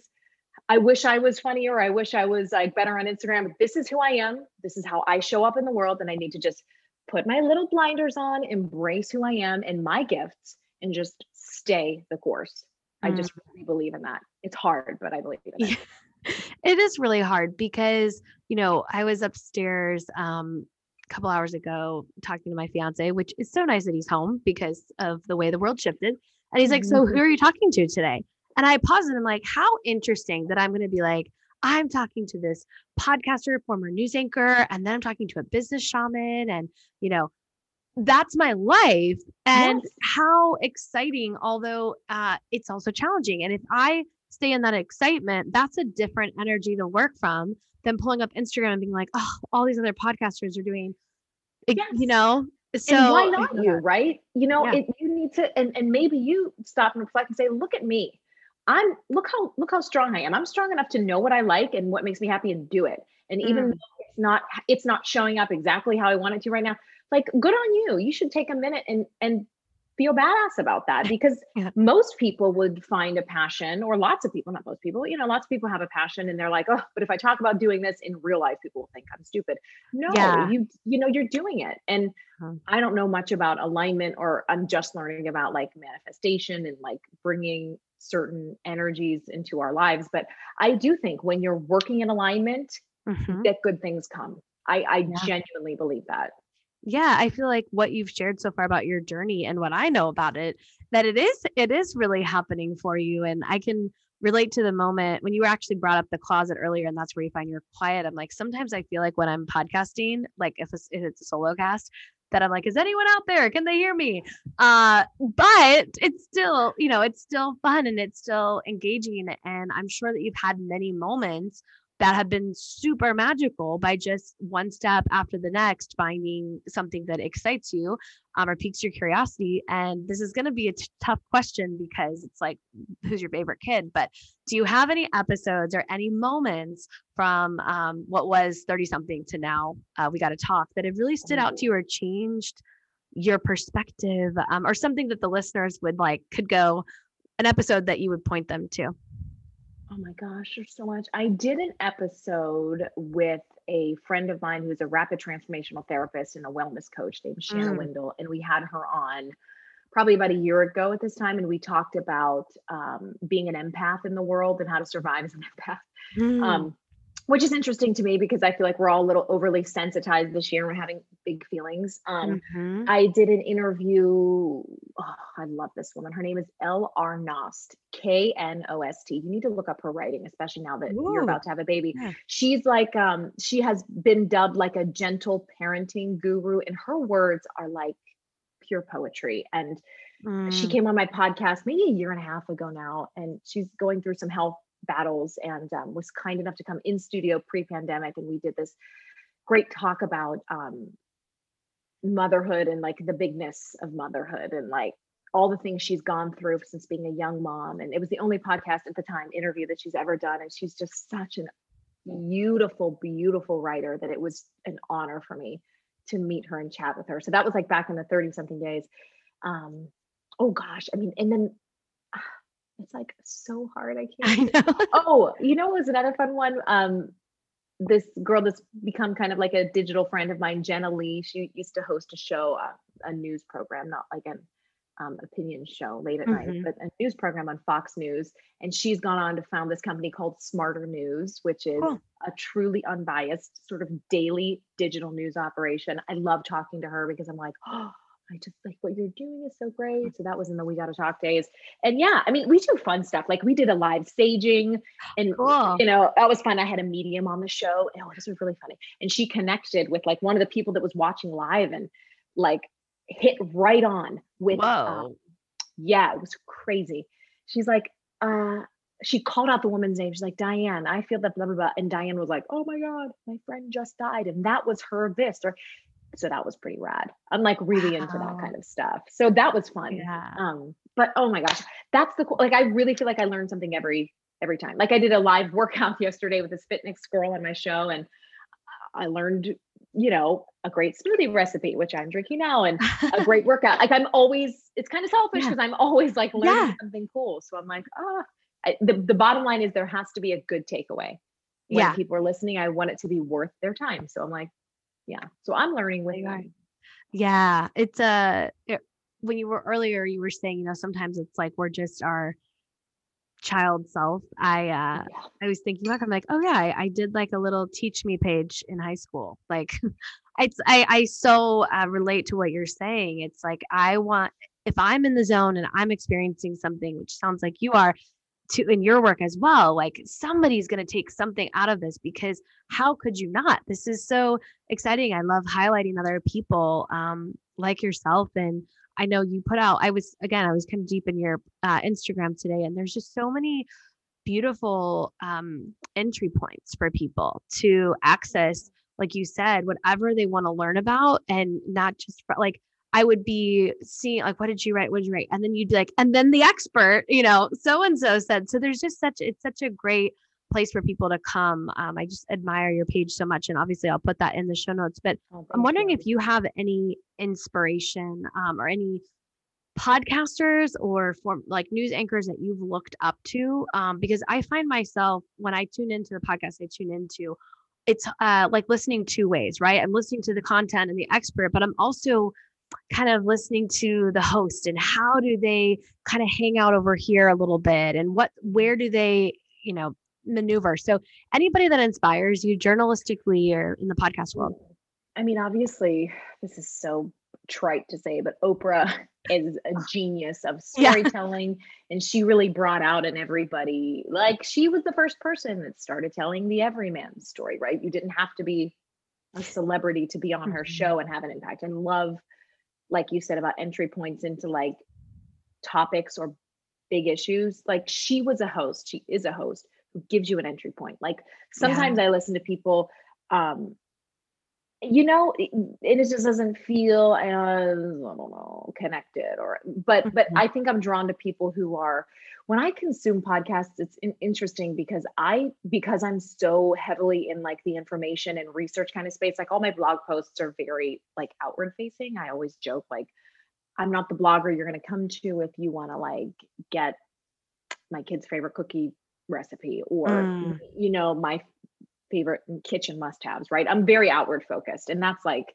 I wish I was funnier. I wish I was like better on Instagram. But this is who I am. This is how I show up in the world. And I need to just put my little blinders on, embrace who I am and my gifts, and just stay the course. Mm. I just really believe in that. It's hard, but I believe in it. it is really hard because, you know, I was upstairs um, a couple hours ago talking to my fiance, which is so nice that he's home because of the way the world shifted. And he's like, So who mm-hmm. are you talking to today? And I paused and I'm like, How interesting that I'm going to be like, I'm talking to this podcaster, former news anchor, and then I'm talking to a business shaman. And, you know, that's my life. And yes. how exciting, although uh, it's also challenging. And if I stay in that excitement, that's a different energy to work from than pulling up Instagram and being like, oh, all these other podcasters are doing, yes. you know. So and why not you, right? You know, yeah. it, you need to, and, and maybe you stop and reflect and say, look at me. I'm look how look how strong I am. I'm strong enough to know what I like and what makes me happy and do it. And even mm. though it's not it's not showing up exactly how I want it to right now, like good on you. You should take a minute and and feel badass about that because yeah. most people would find a passion or lots of people not most people you know lots of people have a passion and they're like oh but if i talk about doing this in real life people will think i'm stupid no yeah. you you know you're doing it and huh. i don't know much about alignment or i'm just learning about like manifestation and like bringing certain energies into our lives but i do think when you're working in alignment mm-hmm. that good things come i i yeah. genuinely believe that yeah i feel like what you've shared so far about your journey and what i know about it that it is it is really happening for you and i can relate to the moment when you actually brought up the closet earlier and that's where you find your quiet i'm like sometimes i feel like when i'm podcasting like if it's, if it's a solo cast that i'm like is anyone out there? Can they hear me? Uh but it's still you know it's still fun and it's still engaging and i'm sure that you've had many moments that have been super magical by just one step after the next finding something that excites you um, or piques your curiosity. And this is going to be a t- tough question because it's like who's your favorite kid? But do you have any episodes or any moments from um, what was 30 something to now uh, we got to talk that have really stood out to you or changed your perspective um, or something that the listeners would like could go an episode that you would point them to Oh my gosh, there's so much. I did an episode with a friend of mine who's a rapid transformational therapist and a wellness coach named Shanna mm. Windle. And we had her on probably about a year ago at this time. And we talked about um, being an empath in the world and how to survive as an empath. Mm. Um, which is interesting to me because I feel like we're all a little overly sensitized this year. And we're having big feelings. Um, mm-hmm. I did an interview. Oh, I love this woman. Her name is L. R. Knost, K N O S T. You need to look up her writing, especially now that Ooh. you're about to have a baby. Yeah. She's like, um, she has been dubbed like a gentle parenting guru, and her words are like pure poetry. And mm. she came on my podcast maybe a year and a half ago now, and she's going through some health battles and um, was kind enough to come in studio pre-pandemic and we did this great talk about um, motherhood and like the bigness of motherhood and like all the things she's gone through since being a young mom. And it was the only podcast at the time interview that she's ever done and she's just such an beautiful beautiful writer that it was an honor for me to meet her and chat with her. So that was like back in the 30 something days. Um oh gosh i mean and then it's like so hard. I can't. I know. oh, you know, it was another fun one. Um, this girl that's become kind of like a digital friend of mine, Jenna Lee. She used to host a show, uh, a news program, not like an um, opinion show late at mm-hmm. night, but a news program on Fox News. And she's gone on to found this company called SmartHER News, which is cool. a truly unbiased sort of daily digital news operation. I love talking to her because I'm like, oh, I just like what you're doing is so great. So that was in the We Gotta Talk days. And yeah, I mean, we do fun stuff. Like we did a live staging and cool. you know, that was fun. I had a medium on the show. Oh, this was really funny. And she connected with like one of the people that was watching live and like hit right on with um, yeah, it was crazy. She's like, uh, she called out the woman's name. She's like, Diane, I feel that blah, blah, blah. And Diane was like, oh my God, my friend just died. And that was her this. Or so that was pretty rad. I'm like really into that kind of stuff. So that was fun. Yeah. Um, but oh my gosh, that's the cool. Like I really feel like I learned something every every time. Like I did a live workout yesterday with this fitness girl on my show, and I learned you know, a great smoothie recipe, which I'm drinking now, and a great workout. Like I'm always, it's kind of selfish because yeah. I'm always like learning yeah. something cool. So I'm like, oh, I, the, the bottom line is there has to be a good takeaway. When yeah. people are listening, I want it to be worth their time. So I'm like, yeah. So I'm learning with them. Yeah. It's a, uh, it, when you were earlier, you were saying, you know, sometimes it's like we're just our child self. I, uh, yeah. I was thinking back, I'm like, oh yeah, I, I, did like a little teach me page in high school. Like, it's, I, I so uh, relate to what you're saying. It's like, I want, if I'm in the zone and I'm experiencing something, which sounds like you are, to in your work as well like somebody's going to take something out of this because how could you not? This is so exciting. I love highlighting other people um, like yourself and i know you put out i was again i was kind of deep in your uh, instagram today and there's just so many beautiful um, entry points for people to access like you said whatever they want to learn about and not just for, like I would be seeing like, what did you write? What did you write? And then you'd be like, and then the expert, you know, so and so said. So there's just such it's such a great place for people to come. Um, I just admire your page so much, and obviously I'll put that in the show notes. But oh, I'm wondering you. if you have any inspiration um, or any podcasters or form like news anchors that you've looked up to um, because i find myself when i tune into the podcast i tune into it's uh, like listening two ways right i'm listening to the content and the expert but i'm also kind of listening to the host and how do they kind of hang out over here a little bit and what where do they you know maneuver so anybody that inspires you journalistically or in the podcast world i mean obviously this is so trite to say but oprah is a genius of storytelling yeah. and she really brought out in everybody like she was the first person that started telling the everyman story right you didn't have to be a celebrity to be on her mm-hmm. show and have an impact and love like you said about entry points into like topics or big issues like she was a host she is a host who gives you an entry point like sometimes yeah. i listen to people um you know it, it just doesn't feel as i don't know connected or but mm-hmm. but i think i'm drawn to people who are when i consume podcasts it's in, interesting because i because i'm so heavily in like the information and research kind of space like all my blog posts are very like outward facing i always joke like i'm not the blogger you're going to come to if you want to like get my kid's favorite cookie recipe or mm. you know my favorite kitchen must haves, right? I'm very outward focused. And that's like,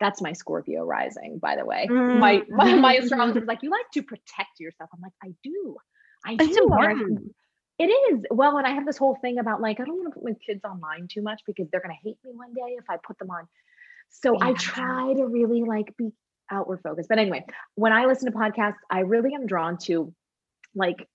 that's my Scorpio rising, by the way. Mm-hmm. My, my, my astrologer was like, you like to protect yourself. I'm like, I do. I it's do. Important. It is. Well, and I have this whole thing about like, I don't want to put my kids online too much because they're going to hate me one day if I put them on. So yeah. I try to really like be outward focused. But anyway, when I listen to podcasts, I really am drawn to like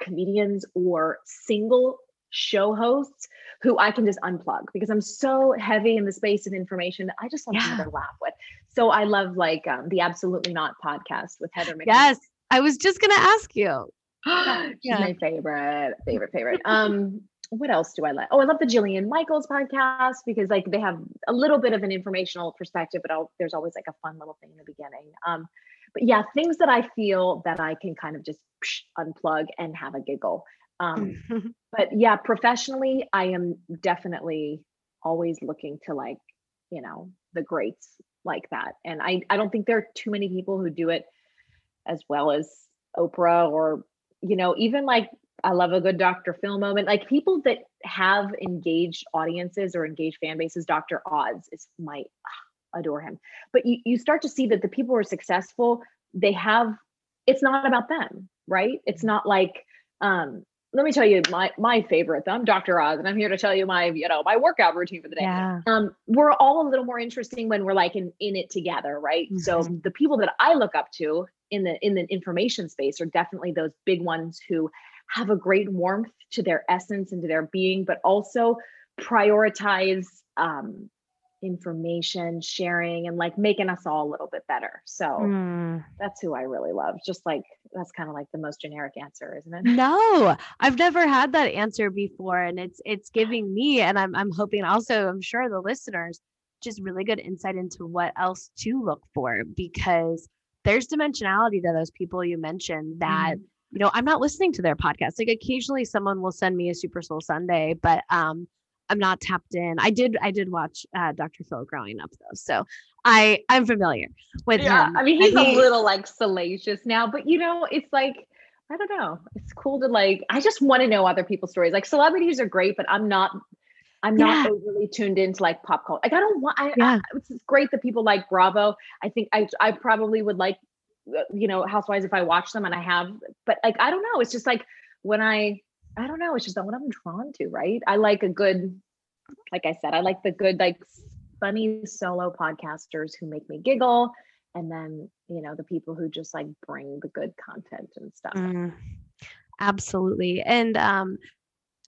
comedians or single show hosts who I can just unplug because I'm so heavy in the space of information that I just want yeah. to laugh with. So I love like um, the Absolutely Not podcast with Heather McMahan. Yes, I was just gonna ask you. She's yeah. my favorite, favorite, favorite. Um, what else do I like? Oh, I love the Jillian Michaels podcast because like they have a little bit of an informational perspective, but I'll, there's always like a fun little thing in the beginning. Um, but yeah, things that I feel that I can kind of just unplug and have a giggle. Um, but yeah, professionally, I am definitely always looking to like, you know, the greats like that. And I, I don't think there are too many people who do it as well as Oprah or, you know, even like I love a good Dr. Phil moment. Like people that have engaged audiences or engaged fan bases, Dr. Oz is my adore him. But you, you start to see that the people who are successful, they have it's not about them, right? It's mm-hmm. not like um let me tell you my my favorite. I'm Dr. Oz, and I'm here to tell you my you know my workout routine for the day. Yeah. Um, we're all a little more interesting when we're like in in it together, right? Mm-hmm. So the people that I look up to in the in the information space are definitely those big ones who have a great warmth to their essence and to their being, but also prioritize um, information sharing and like making us all a little bit better. So mm. that's who I really love. Just like that's kind of like the most generic answer, isn't it? No, I've never had that answer before and it's it's giving me and I'm I'm hoping also I'm sure the listeners just really good insight into what else to look for because there's dimensionality to those people you mentioned that mm. you know, I'm not listening to their podcast. Like occasionally someone will send me a Super Soul Sunday, but um I'm not tapped in. I did I did watch uh, Dr. Phil growing up though, so I I'm familiar with yeah, him. I mean, he's he, a little like salacious now, but you know, it's like I don't know. It's cool to like. I just want to know other people's stories. Like celebrities are great, but I'm not. I'm not Yeah. overly tuned into like pop culture. Like I don't want. I, Yeah. I, it's great that people like Bravo. I think I I probably would like, uh, you know, Housewives if I watch them, and I have. But like I don't know. It's just like when I I don't know. It's just not what I'm drawn to. Right. I like a good. Like I said, I like the good like funny solo podcasters who make me giggle and then you know the people who just like bring the good content and stuff Mm, absolutely. And um,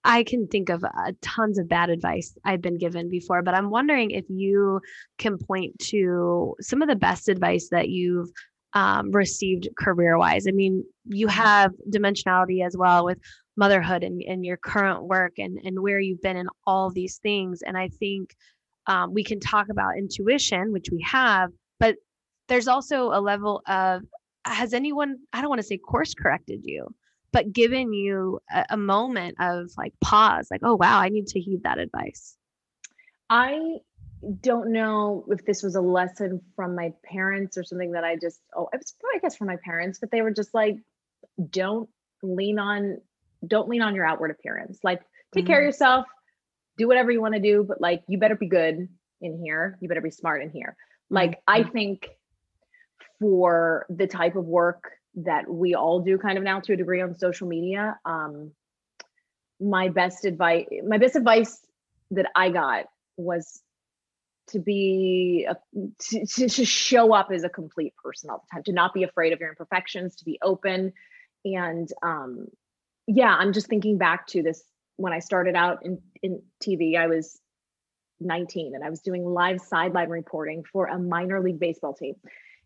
I can think of uh, tons of bad advice I've been given before, but I'm wondering if you can point to some of the best advice that you've um, received career wise. I mean, you have dimensionality as well with motherhood and, and your current work and, and where you've been in all these things. And I think um, we can talk about intuition, which we have, but there's also a level of has anyone, I don't want to say course corrected you, but given you a, a moment of like pause, like, oh, wow, I need to heed that advice. i don't know if this was a lesson from my parents or something that i just oh it was probably i guess from my parents but they were just like don't lean on don't lean on your outward appearance. Like take care of yourself. Do whatever you want to do but like you better be good in here. You better be smart in here. Like i think for the type of work that we all do kind of now to a degree on social media um my best advice my best advice that i got was to be a, to, to, to show up as a complete person all the time to not be afraid of your imperfections to be open. And um yeah i'm just thinking back to this when i started out in in tv i was 19 and i was doing live sideline reporting for a minor league baseball team.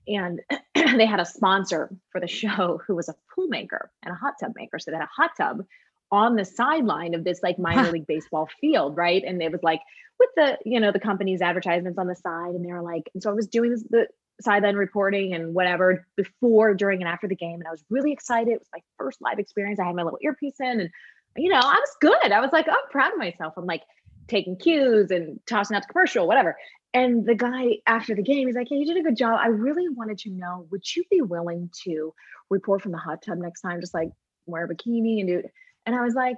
And they had a sponsor for the show who was a pool maker and a hot tub maker so they had a hot tub on the sideline of this like minor league baseball field right? And it was like with the you know the company's advertisements on the side and they were like and so i was doing this, the sideline reporting and whatever before during and after the game and i was really excited. It was my first live experience. I had my little earpiece in and you know i was good. I was like i'm proud of myself. I'm like taking cues and tossing out the commercial whatever. And the guy after the game he's like Hey, you did a good job. I really wanted to know would you be willing to report from the hot tub next time? Just like wear a bikini and do and i was like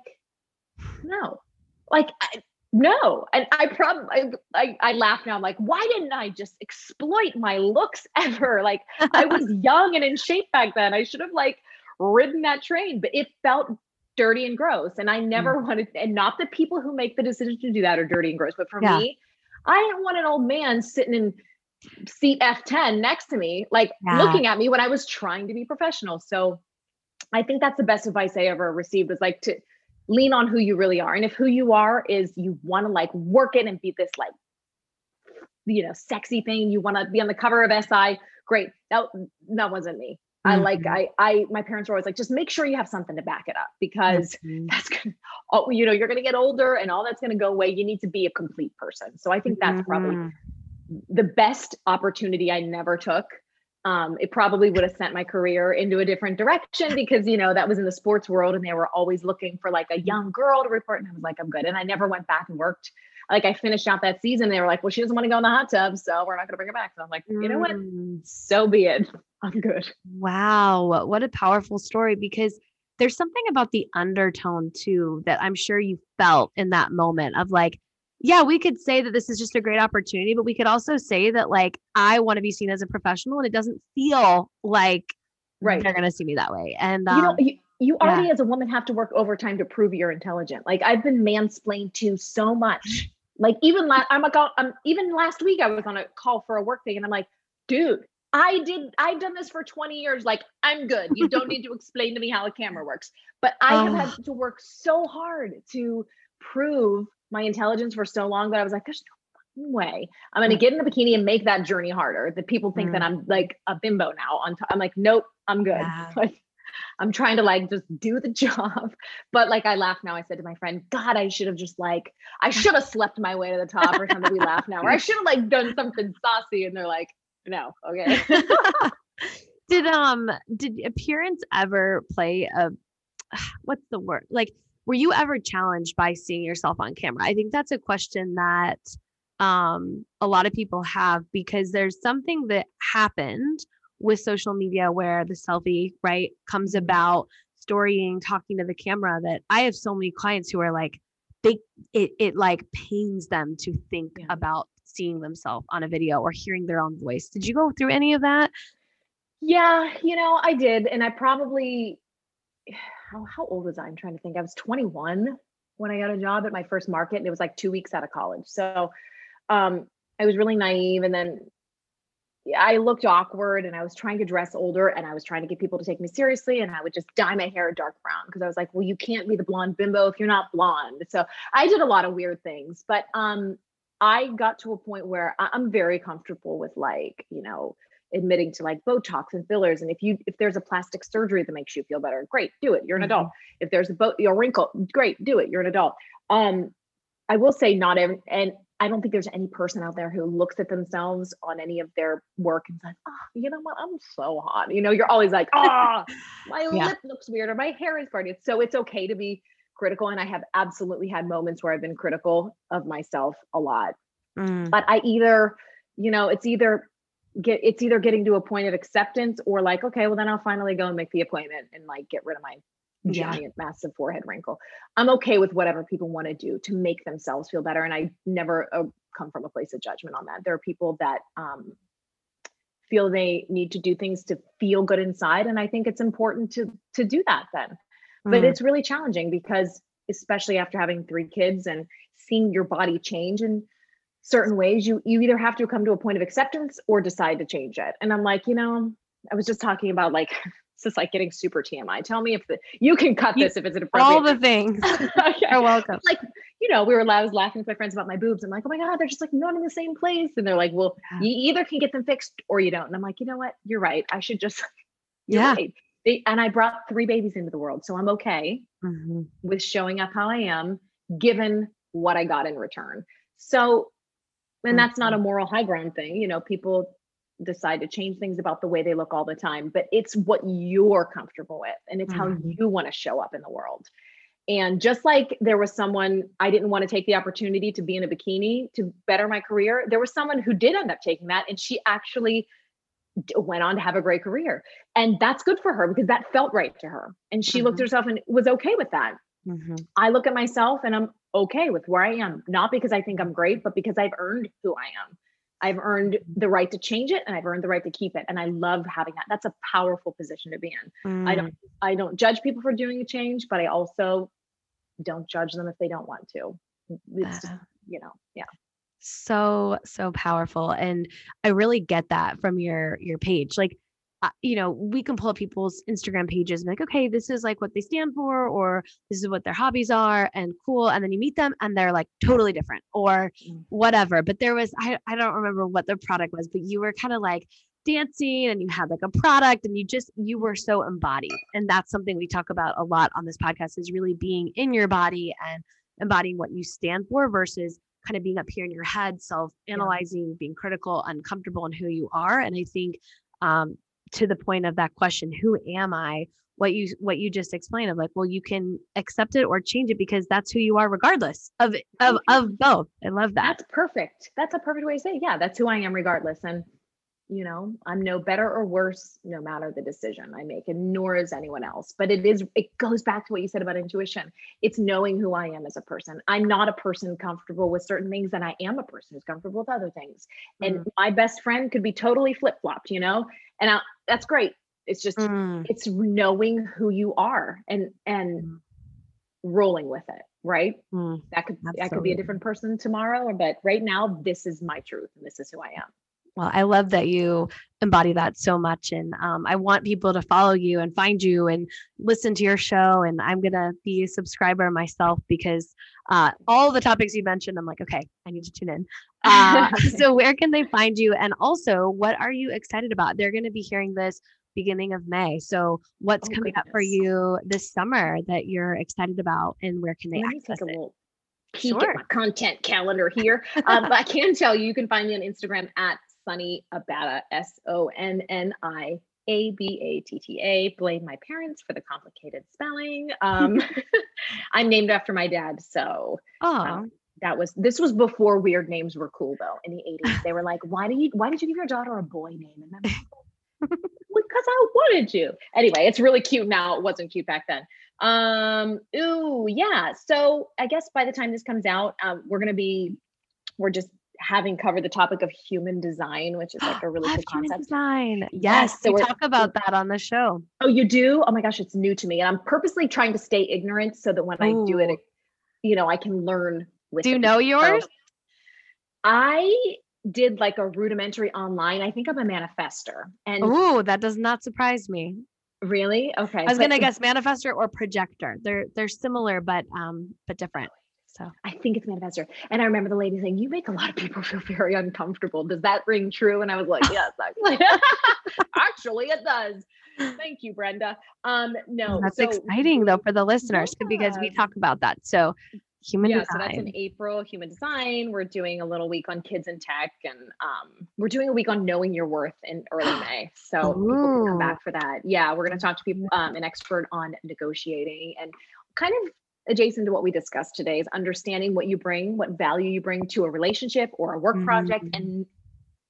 no. Like I, no. And i probably I, I laugh now i'm like why didn't i just exploit my looks ever? Like i was young and in shape back then. I should have like ridden that train but it felt dirty and gross. And i mm. never wanted and not the people who make the decision to do that are dirty and gross but for Yeah. me i didn't want an old man sitting in seat f10 next to me like Yeah. looking at me when i was trying to be professional. So i think that's the best advice i ever received was like to lean on who you really are and if who you are is you want to like work it and be this like you know sexy thing you want to be on the cover of si great that that wasn't me i like Mhm. i i my parents were always like just make sure you have something to back it up because Mhm. that's gonna oh you know you're gonna get older and all that's gonna go away you need to be a complete person so i think that's probably Mhm. the best opportunity I never took. Um, it probably would have sent my career into a different direction because you know that was in the sports world and they were always looking for like a young girl to report. And I was like, I'm good. And I never went back and worked. Like I finished out that season. They were like, well, she doesn't want to go in the hot tub, so we're not gonna bring her back. So I'm like, you know what? Mm. So be it. I'm good. Wow, what a powerful story because there's something about the undertone too that I'm sure you felt in that moment of like, yeah, we could say that this is just a great opportunity, but we could also say that like I want to be seen as a professional and it doesn't feel like Right. they're going to see me that way. And you know, um, you, you yeah. already as a woman have to work overtime to prove you're intelligent. Like I've been mansplained to so much. Like even last, I'm like, um, even last week I was on a call for a work thing, and I'm like, dude, I did, I've done this for 20 years. Like I'm good. You don't need to explain to me how a camera works. But I have Oh. had to work so hard to prove my intelligence for so long that I was like, there's no fucking way I'm gonna Mm. get in a bikini and make that journey harder. That people think that Mm. I'm like a bimbo now. On top, I'm like, nope, I'm good. Yeah. Like, I'm trying to like just do the job. But like I laugh now. I said to my friend, God, I should have just like I should have slept my way to the top or something. We laugh now. Or I should have like done something saucy. And they're like, no, okay. did um did appearance ever play a what's the word like were you ever challenged by seeing yourself on camera? I think that's a question that um, a lot of people have because there's something that happened with social media where the selfie, right, comes Mm-hmm. about storying, talking to the camera that I have so many clients who are like, they it it like pains them to think Yeah. about seeing themselves on a video or hearing their own voice. Did you go through any of that? Yeah, you know, I did. And I probably, how, how old was I? I'm trying to think. I was 21 when I got a job at my first market, and it was like two weeks out of college. So um, I was really naive. And then I looked awkward and I was trying to dress older and I was trying to get people to take me seriously. And I would just dye my hair dark brown because I was like, well, you can't be the blonde bimbo if you're not blonde. So I did a lot of weird things. But um, I got to a point where I'm very comfortable with like, you know, admitting to like Botox and fillers. And if you if there's a plastic surgery that makes you feel better, great, do it. You're an adult. If there's a boat your wrinkle, great, do it. You're an adult. Um, I will say not every and I don't think there's any person out there who looks at themselves on any of their work and says, oh, you know what, I'm so hot. You know, you're always like, oh, my Yeah. lip looks weird or my hair is parted. So it's okay to be critical. And I have absolutely had moments where I've been critical of myself a lot Mm, but I either, you know, it's either get it's either getting to a point of acceptance or like, okay, well then I'll finally go and make the appointment and like get rid of my Yeah. giant massive forehead wrinkle. I'm okay with whatever people want to do to make themselves feel better and I never uh, come from a place of judgment on that. There are people that um feel they need to do things to feel good inside and I think it's important to to do that then but mm, it's really challenging because especially after having three kids and seeing your body change in certain ways you you either have to come to a point of acceptance or decide to change it and i'm like you know i was just talking about like it's just like getting super tmi tell me if the you can cut this if it's inappropriate all the things. Okay. You're welcome. like you know we were I was laughing with my friends about my boobs i'm like oh my god they're just like not in the same place and they're like well Yeah. you either can get them fixed or you don't and i'm like you know what you're right i should just Yeah. right. They- and i brought three babies into the world so i'm okay Mhm. with showing up how I am, given what I got in return. So, and that's not a moral high ground thing. You know, people decide to change things about the way they look all the time, but it's what you're comfortable with and it's how Mhm. you want to show up in the world. And just like there was someone I didn't want to take the opportunity to be in a bikini to better my career, there was someone who did end up taking that and she actually went on to have a great career. And that's good for her because that felt right to her. And she looked Mhm. at herself and was okay with that. Mhm. I look at myself and I'm okay with where I am, not because I think I'm great, but because I've earned who I am. I've earned the right to change it and I've earned the right to keep it. And I love having that. That's a powerful position to be in. I Mm. don't I don't judge people for doing a change, but I also don't judge them if they don't want to. It's just, Uh, you know, yeah. so so powerful and i really get that from your your page like uh, you know we can pull up people's instagram pages and be like okay this is like what they stand for or this is what their hobbies are and cool and then you meet them and they're like totally different or Mm. whatever but there was i, I don't remember what the product was but you were kind of like dancing and you had like a product and you just you were so embodied and that's something we talk about a lot on this podcast is really being in your body and embodying what you stand for versus kind of being up here in your head self analyzing being critical uncomfortable in who you are and i think um, to the point of that question who am i what you what you just explained of like well you can accept it or change it because that's who you are regardless of of, of both i love that That's perfect. That's a perfect way to say, it. yeah, that's who I am regardless. And you know, I'm no better or worse no matter the decision I make, and nor is anyone else. But it is, it goes back to what you said about intuition. It's knowing who I am as a person. I'm not a person comfortable with certain things, and I am a person who's comfortable with other things. And my best friend could be totally flip flopped, you know, and I, that's great. It's just, Mm, it's knowing who you are and and Mm. rolling with it, right? mm. That could I could be a different person tomorrow, but right now this is my truth and this is who I am. Well, I love that you embody that so much. And um, I want people to follow you and find you and listen to your show. And I'm going to be a subscriber myself because uh, all the topics you mentioned, I'm like, okay, I need to tune in. Uh, so, where can they find you? And also, what are you excited about? They're going to be hearing this beginning of May. So, what's Oh, coming up for you this summer that you're excited about? And where can they Let access take a it? little peek Sure. at my content calendar here. um, but I can tell you, you can find me on Instagram at Sonni Abatta, S O N N I A B A T T A. Blame my parents for the complicated spelling. Um, I'm named after my dad, so Oh, um, that was this was before weird names were cool though. In the 80s, they were like, "Why do you? Why did you give your daughter a boy name?" And because I wanted to. Anyway, it's really cute now. It wasn't cute back then. Um, ooh, yeah. So I guess by the time this comes out, um, we're gonna be, we're just having covered the topic of human design, which is like a really cool human concept. design. Yes, so we talk about that on the show. Oh, you do? Oh my gosh, it's new to me. And I'm purposely trying to stay ignorant so that when I do it, you know, I can learn with Do you the know people. So yours? I did like a rudimentary online. I think I'm a manifestor. And Ooh, that does not surprise me. really? Okay. I was but gonna guess manifestor or projector. They're they're similar but um but different. So I think it's manifestor. And I remember the lady saying, You make a lot of people feel very uncomfortable. Does that ring true? And I was like, Yes, actually. actually it does. Thank you, Brenda. Um, no, that's so exciting though for the listeners because we talk about that. So human yeah, design. so that's in April, human design. We're doing a little week on kids and tech, and um, we're doing a week on knowing your worth in early May. So people can come back for that. Yeah, we're going to talk to people, um, an expert on negotiating, and kind of adjacent to what we discussed today is understanding what you bring, what value you bring to a relationship or a work project, Mm. and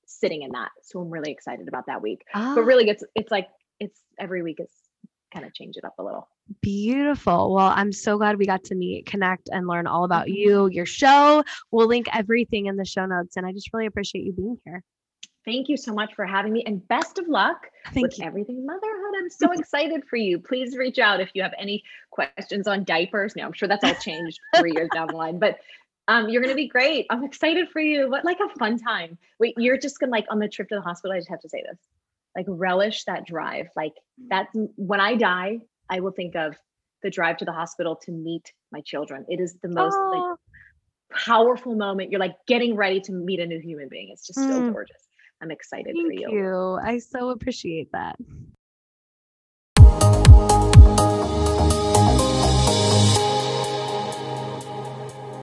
sitting in that. So I'm really excited about that week. Ah, But really, it's it's like it's every week is kind of change it up a little. beautiful. Well, I'm so glad we got to meet, connect, and learn all about Mhm. you, your show. We'll link everything in the show notes. And I just really appreciate you being here. Thank you so much for having me, and best of luck Thank with you. everything motherhood. I'm so excited for you. Please reach out if you have any questions on diapers. No, I'm sure that's all changed three years down the line, but um, you're gonna be great. I'm excited for you. What like a fun time. Wait, you're just gonna like on the trip to the hospital. I just have to say this. Like relish that drive. Like that's when I die, I will think of the drive to the hospital to meet my children. It is the most like powerful moment. You're like getting ready to meet a new human being. It's just so Mm. gorgeous. I'm excited for Thank you. you. I so appreciate that.